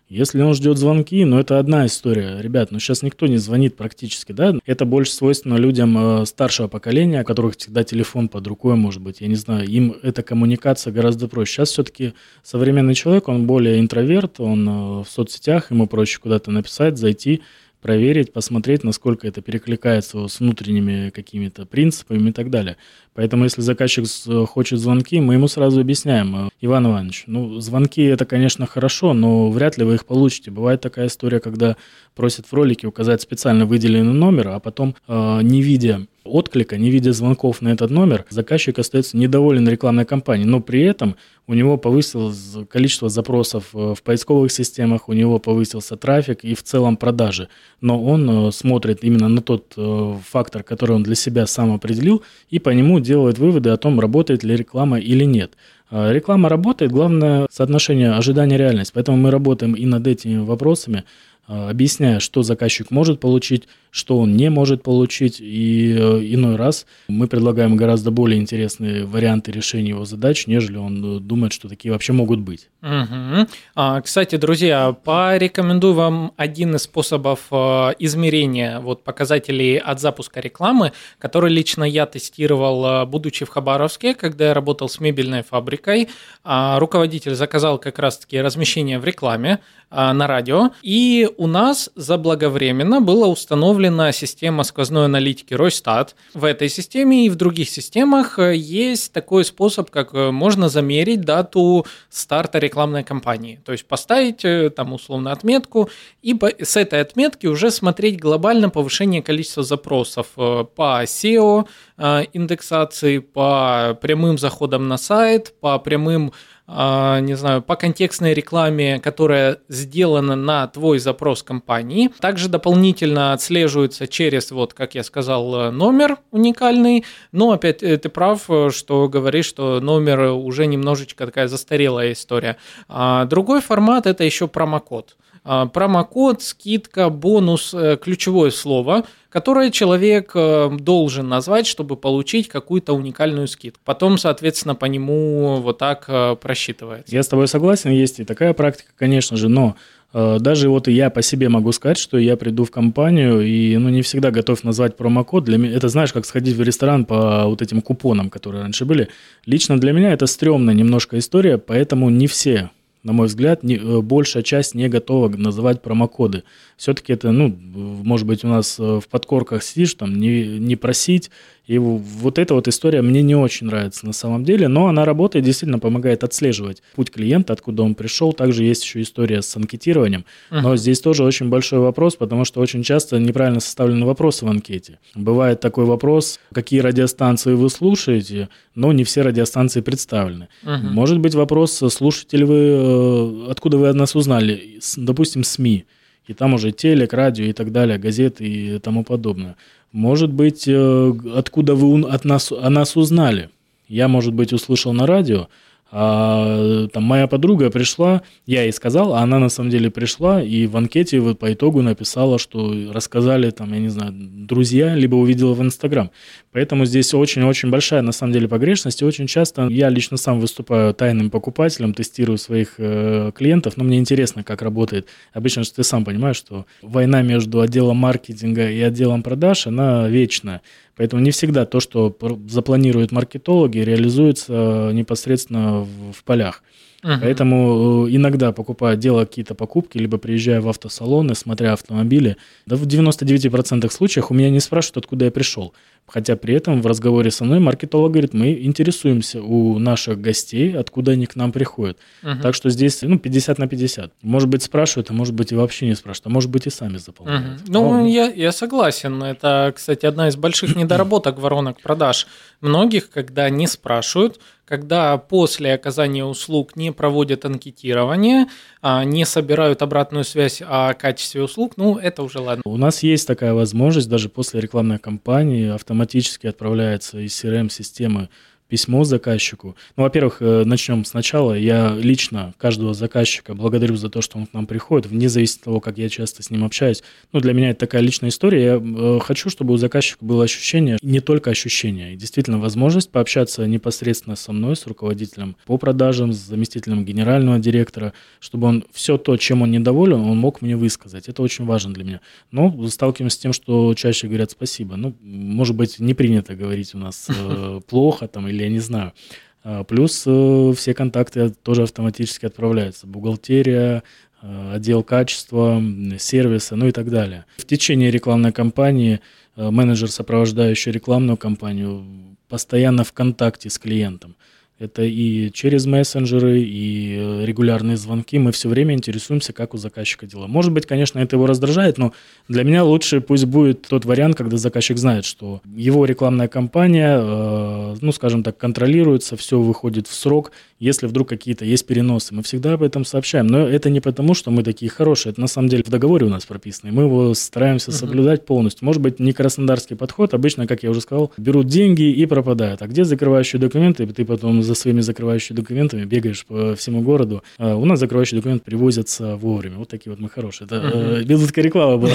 Если он ждет звонки, ну это одна история. Ребят, ну сейчас никто не звонит практически, да? Это больше свойственно людям э, старшего поколения, у которых всегда телефон под рукой, может быть, я не знаю. Им эта коммуникация гораздо проще. Сейчас все-таки современный человек, он более интроверт, он э, в соцсетях, ему проще куда-то написать, зайти, проверить, посмотреть, насколько это перекликается с внутренними какими-то принципами и так далее. Поэтому, если заказчик хочет звонки, мы ему сразу объясняем, «Э, Иван Иванович, ну, звонки это, конечно, хорошо, но вряд ли вы их получите. Бывает такая история, когда просят в ролике указать специально выделенный номер, а потом, э, не видя отклика, не видя звонков на этот номер, заказчик остается недоволен рекламной кампанией, но при этом у него повысилось количество запросов э, в поисковых системах, у него повысился трафик и в целом продажи. Но он смотрит именно на тот фактор, который он для себя сам определил, и по нему делает выводы о том, работает ли реклама или нет. А, реклама работает, главное соотношение ожидания-реальность. Поэтому мы работаем и над этими вопросами, а, объясняя, что заказчик может получить, что он не может получить. И э, иной раз мы предлагаем гораздо более интересные варианты решения его задач, нежели он э, думает, что такие вообще могут быть. Угу. А, кстати, друзья, порекомендую вам один из способов э, измерения вот, показателей от запуска рекламы, который лично я тестировал, будучи в Хабаровске, когда я работал с мебельной фабрикой. А, руководитель заказал как раз-таки размещение в рекламе а, на радио, и у нас заблаговременно была установлена система сквозной аналитики Ройстат. В этой системе и в других системах э, есть такой способ, как э, можно замерить дату старта рекламной кампании. То есть поставить э, там условно отметку и с этой отметки уже смотреть глобально повышение количества запросов по SEO индексации, по прямым заходам на сайт, по прямым не знаю, по контекстной рекламе, которая сделана на твой запрос компании. Также дополнительно отслеживается через, вот, как я сказал, номер уникальный. Но опять э, ты прав, что говоришь, что номер уже немножечко такая застарелая история. А другой формат – это еще промокод. А, промокод, скидка, бонус, э, ключевое слово, которое человек э, должен назвать, чтобы получить какую-то уникальную скидку. Потом, соответственно, по нему вот так э, просчитывается. Я с тобой согласен, есть и такая практика, конечно же, но даже вот и я по себе могу сказать, что я приду в компанию и ну, не всегда готов назвать промокод. Для меня, это знаешь, как сходить в ресторан по вот этим купонам, которые раньше были. Лично для меня это стрёмная немножко история, поэтому не все на мой взгляд, не, э, большая часть не готова называть промокоды. Все-таки это, ну, может быть, у нас э, в подкорках сидишь, там, не, не просить, и вот эта вот история мне не очень нравится на самом деле, но она работает, действительно помогает отслеживать путь клиента, откуда он пришел. Также есть еще история с анкетированием, uh-huh. но здесь тоже очень большой вопрос, потому что очень часто неправильно составлены вопросы в анкете. Бывает такой вопрос, какие радиостанции вы слушаете, но не все радиостанции представлены. Uh-huh. Может быть вопрос, слушаете ли вы, э, откуда вы от нас узнали, допустим, СМИ, и там уже телек, радио и так далее, газеты и тому подобное. Может быть, э, откуда вы от нас, о нас узнали? Я, может быть, услышал на радио, а, там моя подруга пришла, я ей сказал, а она на самом деле пришла и в анкете вот по итогу написала, что рассказали там, я не знаю, друзья, либо увидела в Инстаграм. Поэтому здесь очень-очень большая на самом деле погрешность. И очень часто я лично сам выступаю тайным покупателем, тестирую своих э, клиентов, но мне интересно, как работает. Обычно что ты сам понимаешь, что война между отделом маркетинга и отделом продаж, она вечная. Поэтому не всегда то, что запланируют маркетологи, реализуется непосредственно в, в полях. Угу. Поэтому э, иногда покупая, делая какие-то покупки, либо приезжая в автосалоны, смотря автомобили, да в 99% случаев у меня не спрашивают, откуда я пришел. Хотя при этом в разговоре со мной маркетолог говорит, мы интересуемся у наших гостей, откуда они к нам приходят. Угу. Так что здесь ну, 50 на 50. Может быть, спрашивают, а может быть, и вообще не спрашивают, а может быть, и сами заполняют. Угу. Ну, я, я согласен. Это, кстати, одна из больших недоработок воронок продаж. Многих, когда не спрашивают, когда после оказания услуг не проводят анкетирование, а, не собирают обратную связь о качестве услуг, ну, это уже ладно. У нас есть такая возможность, даже после рекламной кампании автоматически отправляется из CRM-системы письмо заказчику. Ну, во-первых, э, начнем сначала. Я лично каждого заказчика благодарю за то, что он к нам приходит, вне зависимости от того, как я часто с ним общаюсь. Ну, для меня это такая личная история. Я э, хочу, чтобы у заказчика было ощущение, не только ощущение, и действительно возможность пообщаться непосредственно со мной, с руководителем по продажам, с заместителем генерального директора, чтобы он все то, чем он недоволен, он мог мне высказать. Это очень важно для меня. Но сталкиваемся с тем, что чаще говорят спасибо. Ну, может быть, не принято говорить у нас э, плохо там или или я не знаю. А, плюс э, все контакты тоже автоматически отправляются. Бухгалтерия, э, отдел качества, сервиса, ну и так далее. В течение рекламной кампании э, менеджер, сопровождающий рекламную кампанию, постоянно в контакте с клиентом. Это и через мессенджеры, и э, регулярные звонки. Мы все время интересуемся, как у заказчика дела. Может быть, конечно, это его раздражает, но для меня лучше пусть будет тот вариант, когда заказчик знает, что его рекламная кампания, э, ну, скажем так, контролируется, все выходит в срок. Если вдруг какие-то есть переносы, мы всегда об этом сообщаем. Но это не потому, что мы такие хорошие. Это на самом деле в договоре у нас прописано. И мы его стараемся соблюдать полностью. Может быть, не краснодарский подход. Обычно, как я уже сказал, берут деньги и пропадают. А где закрывающие документы, ты потом за своими закрывающими документами, бегаешь по всему городу. А у нас закрывающий документ привозятся вовремя. Вот такие вот мы хорошие. Это uh-huh. минутка реклама была.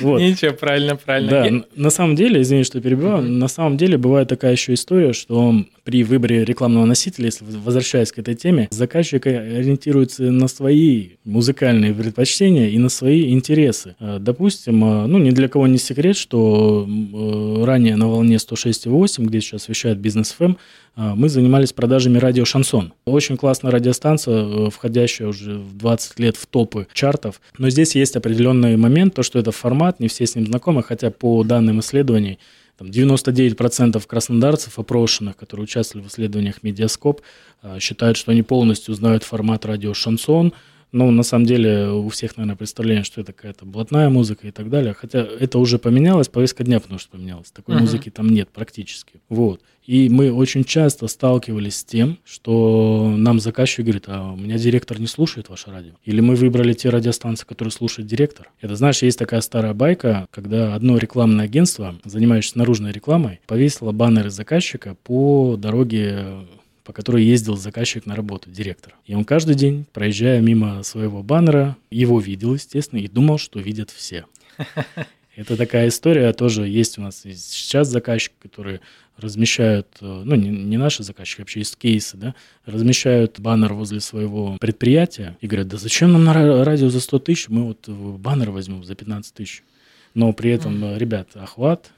Ничего, правильно, правильно. Да, на самом деле, извини, что перебиваю, на самом деле бывает такая еще история, что при выборе рекламного носителя, если возвращаясь к этой теме, заказчик ориентируется на свои музыкальные предпочтения и на свои интересы. А, допустим, а, ну, ни для кого не секрет, что ранее на волне 106,8, где сейчас вещает бизнес ФМ, а, мы занимались продажами радио «Шансон». Очень классная радиостанция, э, входящая уже в 20 лет в топы чартов. Но здесь есть определенный момент, то, что это формат, не все с ним знакомы, хотя по данным исследований там 99% краснодарцев, опрошенных, которые участвовали в исследованиях «Медиаскоп», а, считают, что они полностью знают формат радио «Шансон», ну, на самом деле, у всех, наверное, представление, что это какая-то блатная музыка и так далее. Хотя это уже поменялось, повестка дня, потому что поменялась. Такой uh-huh. музыки там нет практически. Вот. И мы очень часто сталкивались с тем, что нам заказчик говорит, а у меня директор не слушает ваше радио. Или мы выбрали те радиостанции, которые слушает директор. Это, знаешь, есть такая старая байка, когда одно рекламное агентство, занимающееся наружной рекламой, повесило баннеры заказчика по дороге по которой ездил заказчик на работу, директор. И он каждый день, проезжая мимо своего баннера, его видел, естественно, и думал, что видят все. Это такая история тоже есть у нас сейчас заказчики, которые размещают, э, ну не, не наши заказчики, вообще есть кейсы, да, размещают баннер возле своего предприятия и говорят, да зачем нам на радио за 100 тысяч, мы вот баннер возьмем за 15 тысяч. Но при этом, mm. ребят, охват,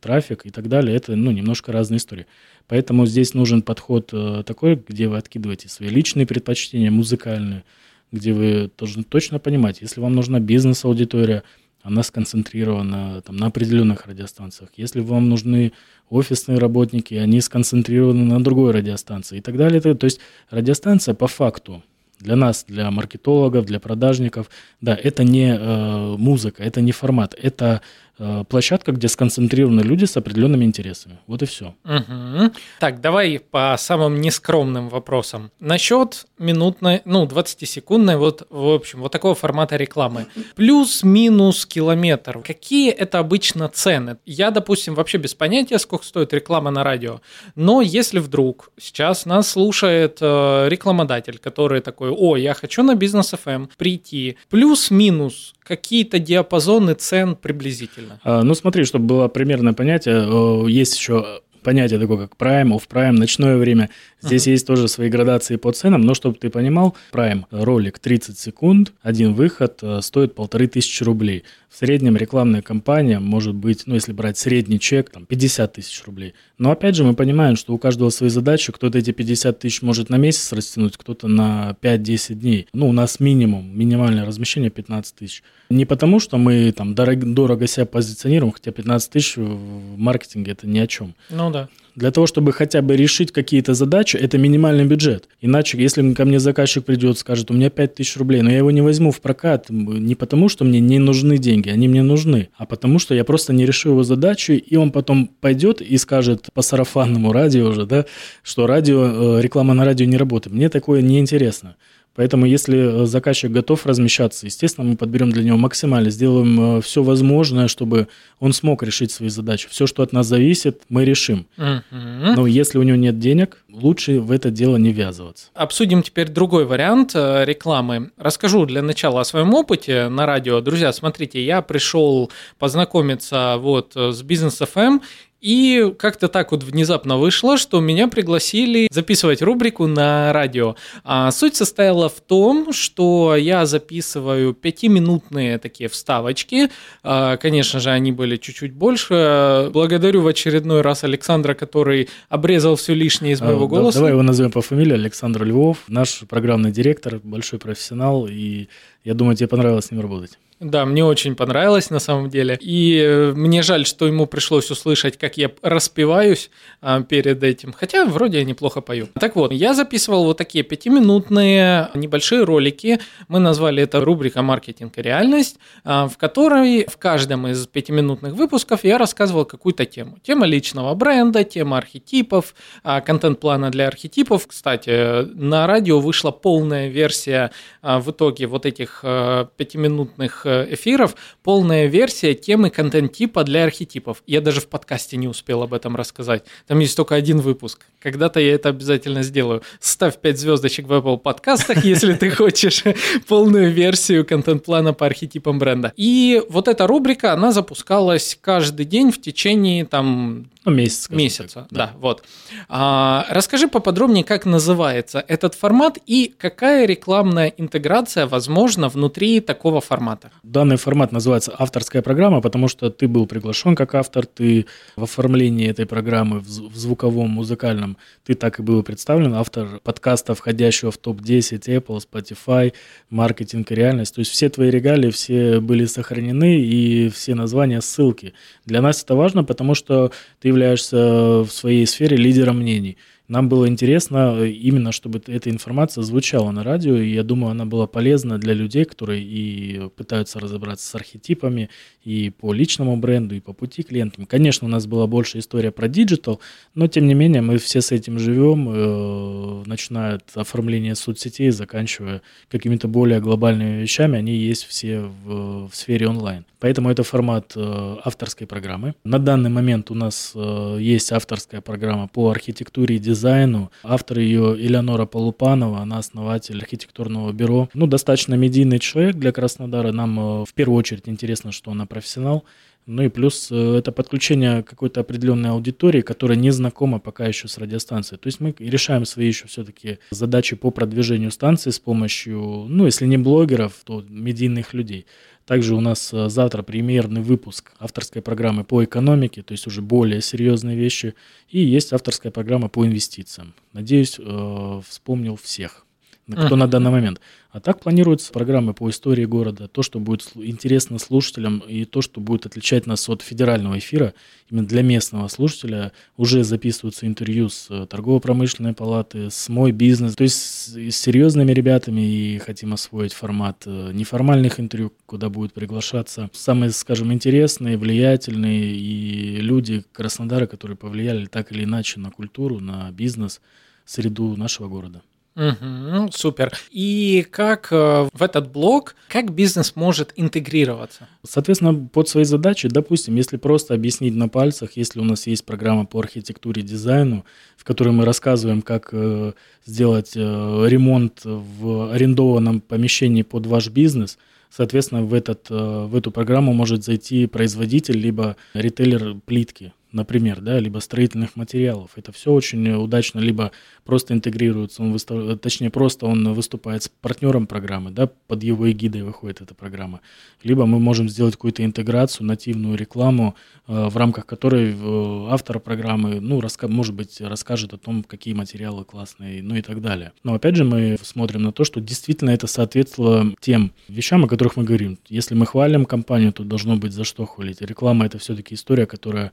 трафик и так далее, это ну, немножко разные истории. Поэтому здесь нужен подход э, такой, где вы откидываете свои личные предпочтения, музыкальные, где вы должны точно понимать, если вам нужна бизнес-аудитория, она сконцентрирована там, на определенных радиостанциях. Если вам нужны офисные работники, они сконцентрированы на другой радиостанции и так далее. То есть радиостанция по факту для нас, для маркетологов, для продажников, да, это не э, музыка, это не формат, это Э, площадка, где сконцентрированы люди с определенными интересами. Вот и все. Угу. Так, давай по самым нескромным вопросам. Насчет минутной, ну, 20-секундной, вот, в общем, вот такого формата рекламы. Плюс-минус километр. Какие это обычно цены? Я, допустим, вообще без понятия, сколько стоит реклама на радио. Но если вдруг сейчас нас слушает э, рекламодатель, который такой, о, я хочу на бизнес FM эм прийти, плюс-минус какие-то диапазоны цен приблизительно? А, ну, смотри, чтобы было примерное понятие, есть еще понятие такое, как prime, off-prime, ночное время. Здесь uh-huh. есть тоже свои градации по ценам, но чтобы ты понимал, prime ролик 30 секунд, один выход э, стоит полторы тысячи рублей. В среднем рекламная кампания может быть, ну если брать средний чек, там 50 тысяч рублей. Но опять же мы понимаем, что у каждого свои задачи, кто-то эти 50 тысяч может на месяц растянуть, кто-то на 5-10 дней. Ну у нас минимум, минимальное размещение 15 тысяч. Не потому, что мы там дорого, дорого себя позиционируем, хотя 15 тысяч в маркетинге это ни о чем. Ну да. Для того, чтобы хотя бы решить какие-то задачи, это минимальный бюджет. Иначе, если ко мне заказчик придет, скажет, у меня 5 тысяч рублей, но я его не возьму в прокат не потому, что мне не нужны деньги, они мне нужны, а потому, что я просто не решу его задачу, и он потом пойдет и скажет по сарафанному радио уже, да, что радио, э, реклама на радио не работает. Мне такое не интересно. Поэтому, если э, заказчик готов размещаться, естественно, мы подберем для него максимально, сделаем э, все возможное, чтобы он смог решить свои задачи. Все, что от нас зависит, мы решим. Но если у него нет денег, лучше в это дело не ввязываться. Обсудим теперь другой вариант э, рекламы. Расскажу для начала о своем опыте на радио. Друзья, смотрите, я пришел познакомиться вот с Бизнес FM, и как-то так вот внезапно вышло, что меня пригласили записывать рубрику на радио. А суть состояла в том, что я записываю пятиминутные такие вставочки. А, конечно же, они были чуть-чуть больше. Благодарю в очередной раз Александра, который обрезал все лишнее из моего а, голоса. Давай его назовем по фамилии Александр Львов, наш программный директор, большой профессионал, и я думаю, тебе понравилось с ним работать. Да, мне очень понравилось на самом деле. И э, мне жаль, что ему пришлось услышать, как я распеваюсь а, перед этим. Хотя вроде я неплохо пою. Так вот, я записывал вот такие пятиминутные небольшие ролики. Мы назвали это рубрика «Маркетинг и реальность», а, в которой в каждом из пятиминутных выпусков я рассказывал какую-то тему. Тема личного бренда, тема архетипов, а, контент-плана для архетипов. Кстати, на радио вышла полная версия в итоге вот этих этих э, пятиминутных э, эфиров полная версия темы контент-типа для архетипов. Я даже в подкасте не успел об этом рассказать. Там есть только один выпуск. Когда-то я это обязательно сделаю. Ставь 5 звездочек в Apple подкастах, если ты хочешь полную версию контент-плана по архетипам бренда. И вот эта рубрика, она запускалась каждый день в течение там ну, месяц. Месяца, так, да. да, вот. А, расскажи поподробнее, как называется этот формат и какая рекламная интеграция возможна внутри такого формата. Данный формат называется авторская программа, потому что ты был приглашен как автор, ты в оформлении этой программы в звуковом, музыкальном, ты так и был представлен, автор подкаста, входящего в топ-10 Apple, Spotify, маркетинг и реальность. То есть все твои регалии, все были сохранены и все названия, ссылки. Для нас это важно, потому что ты являешься в своей сфере лидером мнений. Нам было интересно э, именно, чтобы эта информация звучала на радио, и я думаю, она была полезна для людей, которые и пытаются разобраться с архетипами и по личному бренду, и по пути клиентам. Конечно, у нас была больше история про digital, но тем не менее мы все с этим живем, э, начиная от оформления соцсетей, заканчивая какими-то более глобальными вещами, они есть все в, в сфере онлайн. Поэтому это формат э, авторской программы. На данный момент у нас есть авторская программа по архитектуре и дизайну, дизайну. Автор ее Элеонора Полупанова, она основатель архитектурного бюро. Ну, достаточно медийный человек для Краснодара. Нам э, в первую очередь интересно, что она профессионал. Ну и плюс э, это подключение какой-то определенной аудитории, которая не знакома пока еще с радиостанцией. То есть мы решаем свои еще все-таки задачи по продвижению станции с помощью, ну если не блогеров, то медийных людей. Также у нас э, завтра премьерный выпуск авторской программы по экономике, то есть уже более серьезные вещи. И есть авторская программа по инвестициям. Надеюсь, э, вспомнил всех кто на данный момент. А так планируются программы по истории города, то, что будет интересно слушателям и то, что будет отличать нас от федерального эфира. Именно для местного слушателя уже записываются интервью с э, торгово-промышленной палаты, с мой бизнес. То есть с серьезными ребятами и хотим освоить формат э, неформальных интервью, куда будут приглашаться самые, скажем, интересные, влиятельные и люди Краснодара, которые повлияли так или иначе на культуру, на бизнес, среду нашего города. Угу, супер. И как э, в этот блок, как бизнес может интегрироваться? Соответственно, под свои задачи, допустим, если просто объяснить на пальцах, если у нас есть программа по архитектуре, дизайну, в которой мы рассказываем, как э, сделать э, ремонт в арендованном помещении под ваш бизнес, соответственно, в, этот, в эту программу может зайти производитель, либо ритейлер плитки, например, да, либо строительных материалов. Это все очень удачно, либо просто интегрируется, он выстав... точнее, просто он выступает с партнером программы, да, под его эгидой выходит эта программа. Либо мы можем сделать какую-то интеграцию, нативную рекламу, э, в рамках которой э, автор программы, ну, раска... может быть, расскажет о том, какие материалы классные, ну и так далее. Но опять же мы смотрим на то, что действительно это соответствовало тем вещам, о которых мы говорим. Если мы хвалим компанию, то должно быть за что хвалить. Реклама это все-таки история, которая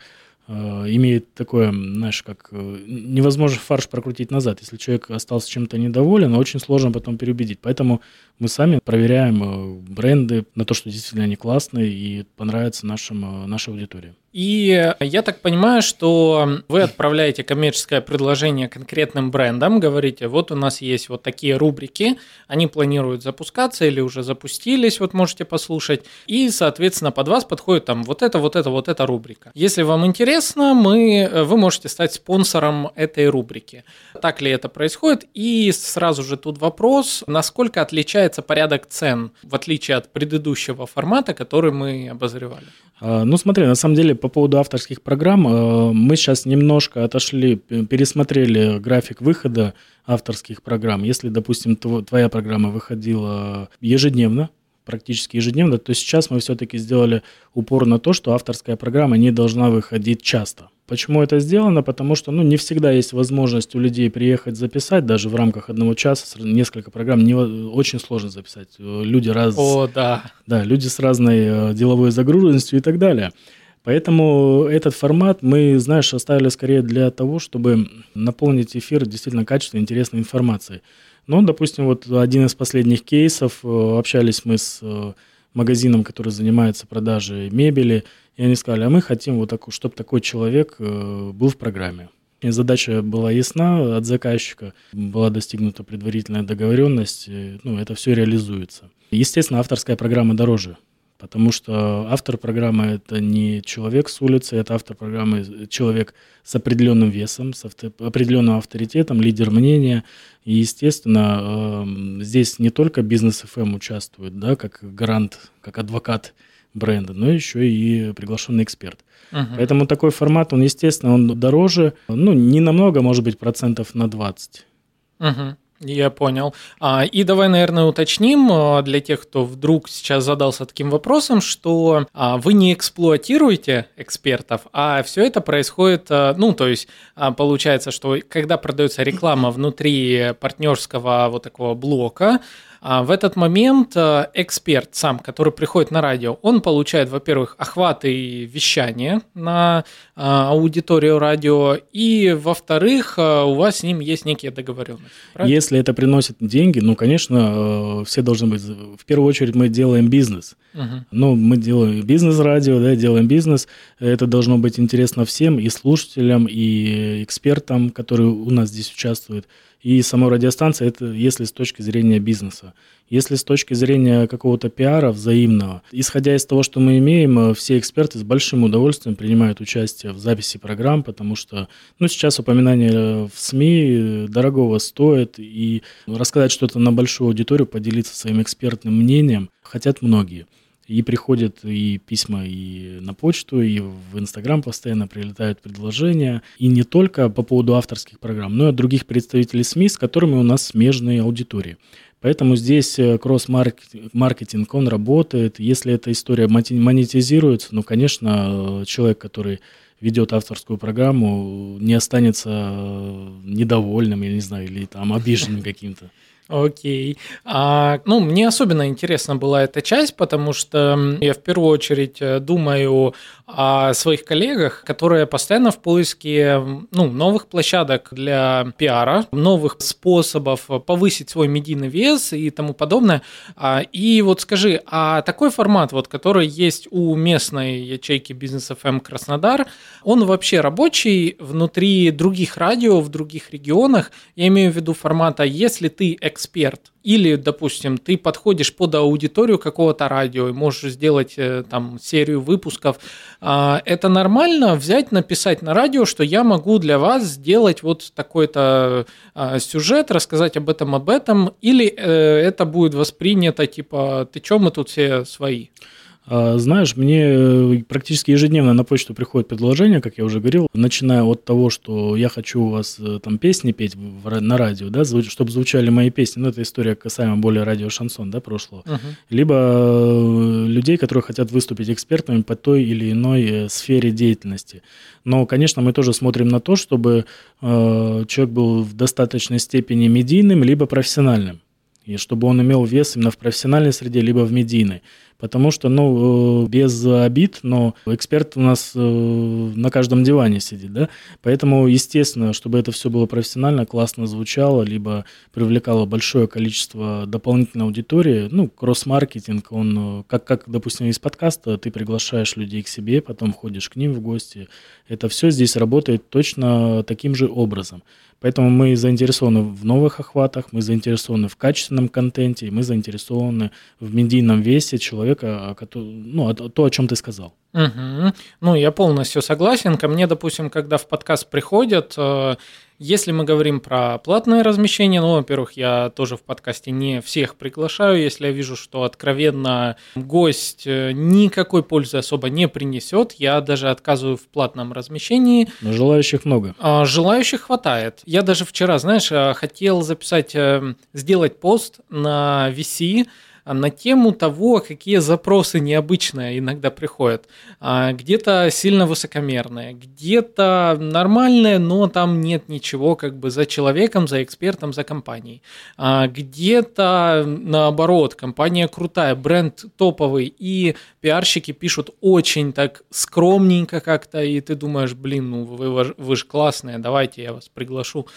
имеет такое, знаешь, как э, невозможно фарш прокрутить назад. Если человек остался чем-то недоволен, очень сложно потом переубедить. Поэтому мы сами проверяем э, бренды на то, что действительно они классные и понравятся нашим, нашей аудитории. И я так понимаю, что вы отправляете коммерческое предложение конкретным брендам, говорите, вот у нас есть вот такие рубрики, они планируют запускаться или уже запустились, вот можете послушать, и, соответственно, под вас подходит там вот это, вот это, вот эта рубрика. Если вам интересно, мы, вы можете стать спонсором этой рубрики. Так ли это происходит? И сразу же тут вопрос, насколько отличается порядок цен, в отличие от предыдущего формата, который мы обозревали? А, ну, смотри, на самом деле, по поводу авторских программ, э, мы сейчас немножко отошли, пересмотрели график выхода авторских программ. Если, допустим, твоя программа выходила ежедневно, практически ежедневно, то сейчас мы все-таки сделали упор на то, что авторская программа не должна выходить часто. Почему это сделано? Потому что ну, не всегда есть возможность у людей приехать записать, даже в рамках одного часа несколько программ не, очень сложно записать. Люди раз, О, да. Да, люди с разной э, деловой загруженностью и так далее. Поэтому этот формат мы, знаешь, оставили скорее для того, чтобы наполнить эфир действительно качественной, интересной информацией. Ну, допустим, вот один из последних кейсов, э, общались мы с э, магазином, который занимается продажей мебели, и они сказали, а мы хотим вот такой, чтобы такой человек э, был в программе. И задача была ясна от заказчика, была достигнута предварительная договоренность, ну, это все реализуется. Естественно, авторская программа дороже, потому что автор программы – это не человек с улицы, это автор программы человек с определенным весом, с авто, определенным авторитетом, лидер мнения. И, естественно, э, здесь не только бизнес FM участвует, да, как гарант, как адвокат бренда, но еще и приглашенный эксперт. Угу. Поэтому такой формат, он, естественно, он дороже, ну, не намного, может быть, процентов на 20. Угу. Я понял. А, и давай, наверное, уточним а, для тех, кто вдруг сейчас задался таким вопросом, что а, вы не эксплуатируете экспертов, а все это происходит, ну, то есть получается, что когда продается реклама внутри партнерского вот такого блока, а в этот момент э, эксперт сам, который приходит на радио, он получает, во-первых, охваты и вещание на э, аудиторию радио, и, во-вторых, э, у вас с ним есть некие договоренности. Правильно? Если это приносит деньги, ну, конечно, все должны быть... В первую очередь мы делаем бизнес. Угу. Ну, мы делаем бизнес-радио, да, делаем бизнес. Это должно быть интересно всем, и слушателям, и экспертам, которые у нас здесь участвуют. И сама радиостанция, это если с точки зрения бизнеса. Если с точки зрения какого-то пиара взаимного, исходя из того, что мы имеем, э, все эксперты с большим удовольствием принимают участие в записи программ, потому что ну, сейчас упоминание в СМИ э, дорогого стоит, и рассказать что-то на большую аудиторию, поделиться своим экспертным мнением хотят многие. И приходят и письма и на почту, и в Инстаграм постоянно прилетают предложения. И не только по поводу авторских программ, но и от других представителей СМИ, с которыми у нас смежные аудитории. Поэтому здесь э, кросс-маркетинг, он работает. Если эта история монетизируется, ну, конечно, человек, который ведет авторскую программу, не останется э, недовольным, я не знаю, или там обиженным каким-то. Окей. А, ну, мне особенно интересна была эта часть, потому что я в первую очередь э, думаю о своих коллегах, которые постоянно в поиске ну, новых площадок для пиара, новых способов повысить свой медийный вес и тому подобное. А, и вот скажи, а такой формат, вот, который есть у местной ячейки Бизнес FM Краснодар, он вообще рабочий внутри других радио в других регионах? Я имею в виду формата, если ты эксперт, или, допустим, ты подходишь под аудиторию какого-то радио и можешь сделать э, там серию выпусков, а, это нормально взять, написать на радио, что я могу для вас сделать вот такой-то а, сюжет, рассказать об этом, об этом, или э, это будет воспринято типа, ты чё, мы тут все свои? А, знаешь, мне э, практически ежедневно на почту приходят предложения, как я уже говорил, начиная от того, что я хочу у вас э, там песни петь на радио, да, чтобы звучали мои песни, ну, это история касаемо более радио шансон, да, прошлого, uh-huh. либо э, людей, которые хотят выступить экспертами по той или иной сфере деятельности. Но, конечно, мы тоже смотрим на то, чтобы э, человек был в достаточной степени медийным, либо профессиональным, и чтобы он имел вес именно в профессиональной среде, либо в медийной. Потому что, ну, э, без обид, но эксперт у нас э, на каждом диване сидит, да, поэтому, естественно, чтобы это все было профессионально, классно звучало, либо привлекало большое количество дополнительной аудитории, ну, кросс-маркетинг, он, э, как, как, допустим, из подкаста, ты приглашаешь людей к себе, потом ходишь к ним в гости, это все здесь работает точно таким же образом. Поэтому мы заинтересованы в новых охватах, мы заинтересованы в качественном контенте, мы заинтересованы в медийном весе человека, ну, то, о чем ты сказал. Угу. Ну, я полностью согласен. Ко мне, допустим, когда в подкаст приходят, э, если мы говорим про платное размещение, ну, во-первых, я тоже в подкасте не всех приглашаю, если я вижу, что откровенно гость э, никакой пользы особо не принесет, я даже отказываю в платном размещении. Но желающих много. А, желающих хватает. Я даже вчера, знаешь, э, хотел записать, сделать пост на VC, на тему того, какие запросы необычные иногда приходят. А, где-то сильно высокомерные, где-то нормальные, но там нет ничего как бы за человеком, за экспертом, за компанией. А, где-то наоборот, компания крутая, бренд топовый, и пиарщики пишут очень так скромненько как-то, и ты думаешь, блин, ну вы, вы же классные, давайте я вас приглашу.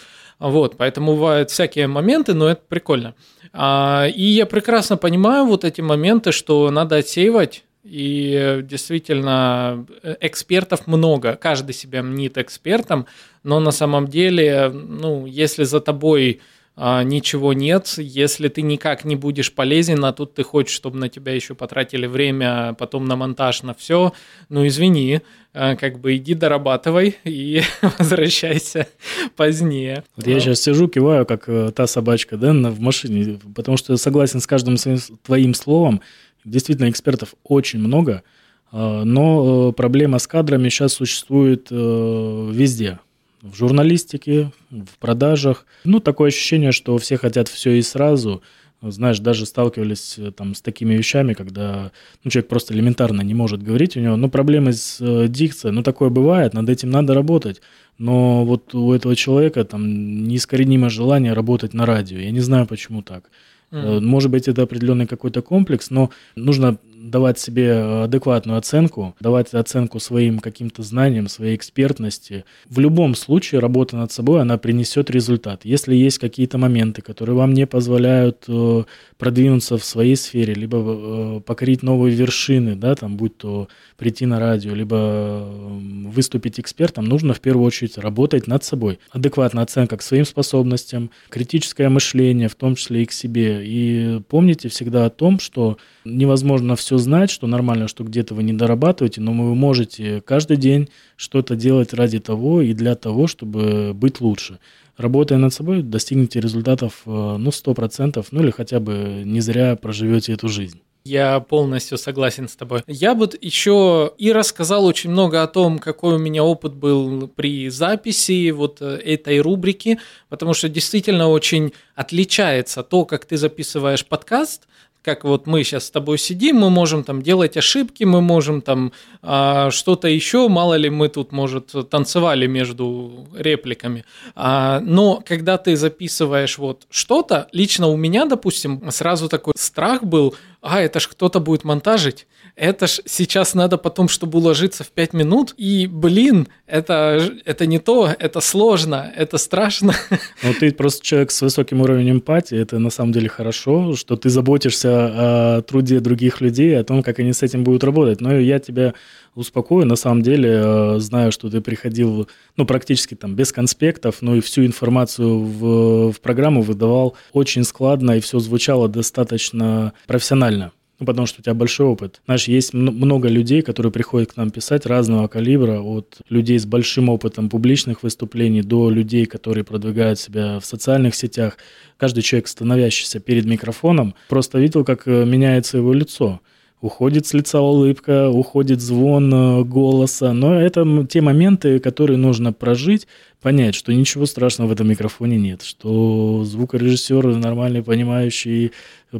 Вот, поэтому бывают всякие моменты, но это прикольно. А, и я прекрасно понимаю вот эти моменты, что надо отсеивать И действительно, экспертов много, каждый себя мнит экспертом, но на самом деле, ну, если за тобой ничего нет, если ты никак не будешь полезен, а тут ты хочешь, чтобы на тебя еще потратили время, потом на монтаж, на все, ну извини, а, как бы иди дорабатывай и возвращайся позднее. Вот я сейчас сижу, киваю, как э, та собачка, да, в машине, потому что согласен с каждым своим, твоим словом. Действительно, экспертов очень много, а, но э, проблема с кадрами сейчас существует э, везде в журналистике, в продажах. Ну, такое ощущение, что все хотят все и сразу. Знаешь, даже сталкивались э, там с такими вещами, когда ну, человек просто элементарно не может говорить, у него, ну, проблемы с э, дикцией, ну, такое бывает, над этим надо работать. Но вот у этого человека там неискоренимое желание работать на радио. Я не знаю, почему так. Mm. Может быть, это определенный какой-то комплекс, но нужно давать себе адекватную оценку, давать оценку своим каким-то знаниям, своей экспертности. В любом случае работа над собой, она принесет результат. Если есть какие-то моменты, которые вам не позволяют э, продвинуться в своей сфере, либо э, покорить новые вершины, да, там, будь то прийти на радио, либо выступить экспертом, нужно в первую очередь работать над собой. Адекватная оценка к своим способностям, критическое мышление, в том числе и к себе. И помните всегда о том, что невозможно все знать, что нормально, что где-то вы не дорабатываете, но вы можете каждый день что-то делать ради того и для того, чтобы быть лучше. Работая над собой, достигнете результатов, э, ну, 100%, ну, или хотя бы не зря проживете эту жизнь. Я полностью согласен с тобой. Я бы еще и рассказал очень много о том, какой у меня опыт был при записи вот э, этой рубрики, потому что действительно очень отличается то, как ты записываешь подкаст, как вот мы сейчас с тобой сидим, мы можем там делать ошибки, мы можем там а, что-то еще, мало ли мы тут, может, танцевали между репликами. А, но когда ты записываешь вот что-то, лично у меня, допустим, сразу такой страх был, а, это ж кто-то будет монтажить, это ж сейчас надо потом, чтобы уложиться в 5 минут, и, блин, это, это не то, это сложно, это страшно. Ну, ты просто человек с высоким уровнем эмпатии, это на самом деле хорошо, что ты заботишься о труде других людей, о том, как они с этим будут работать. Но я тебя успокою, на самом деле э, знаю, что ты приходил, ну, практически там без конспектов, но и всю информацию в, в программу выдавал очень складно, и все звучало достаточно профессионально ну, потому что у тебя большой опыт. Знаешь, есть много людей, которые приходят к нам писать разного калибра, от людей с большим опытом публичных выступлений до людей, которые продвигают себя в социальных сетях. Каждый человек, становящийся перед микрофоном, просто видел, как э, меняется его лицо. Уходит с лица улыбка, уходит звон э, голоса. Но это те моменты, которые нужно прожить, понять, что ничего страшного в этом микрофоне нет, что звукорежиссер нормальный, понимающий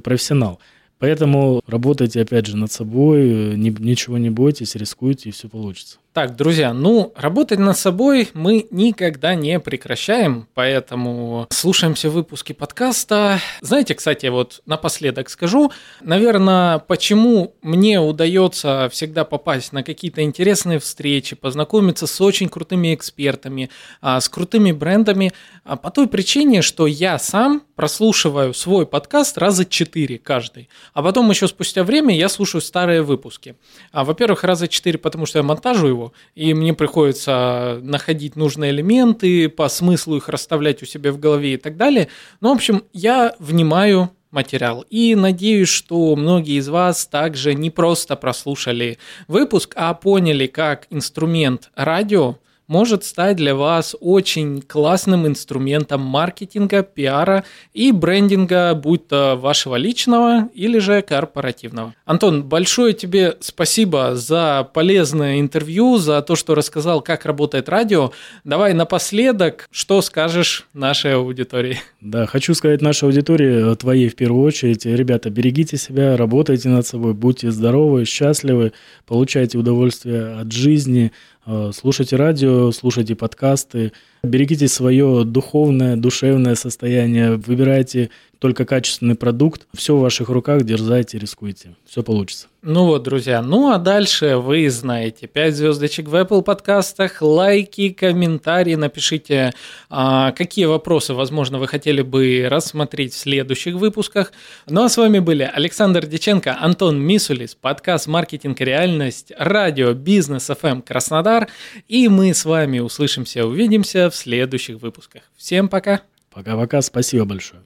профессионал. Поэтому работайте, опять же, над собой, ни, ничего не бойтесь, рискуйте, и все получится. Так, друзья, ну, работать над собой мы никогда не прекращаем, поэтому слушаемся выпуски подкаста. Знаете, кстати, вот напоследок скажу, наверное, почему мне удается всегда попасть на какие-то интересные встречи, познакомиться с очень крутыми экспертами, а, с крутыми брендами, а, по той причине, что я сам прослушиваю свой подкаст раза четыре каждый, а потом еще спустя время я слушаю старые выпуски. А, во-первых, раза четыре, потому что я монтажу его, его, и мне приходится находить нужные элементы, по смыслу их расставлять у себя в голове и так далее. Ну, в общем, я внимаю материал. И надеюсь, что многие из вас также не просто прослушали выпуск, а поняли, как инструмент радио – может стать для вас очень классным инструментом маркетинга, пиара и брендинга, будь то вашего личного или же корпоративного. Антон, большое тебе спасибо за полезное интервью, за то, что рассказал, как работает радио. Давай напоследок, что скажешь нашей аудитории? Да, хочу сказать нашей аудитории, твоей в первую очередь, ребята, берегите себя, работайте над собой, будьте здоровы, счастливы, получайте удовольствие от жизни, Э, слушайте радио, слушайте подкасты, берегите свое духовное, душевное состояние, выбирайте только качественный продукт. Все в ваших руках, дерзайте, рискуйте. Все получится. Ну вот, друзья, ну а дальше вы знаете, 5 звездочек в Apple подкастах, лайки, комментарии, напишите, а, какие вопросы, возможно, вы хотели бы рассмотреть в следующих выпусках. Ну а с вами были Александр Диченко, Антон Мисулис, подкаст «Маркетинг реальность», радио «Бизнес FM эм Краснодар», и мы с вами услышимся, увидимся в следующих выпусках. Всем пока! Пока-пока, спасибо большое.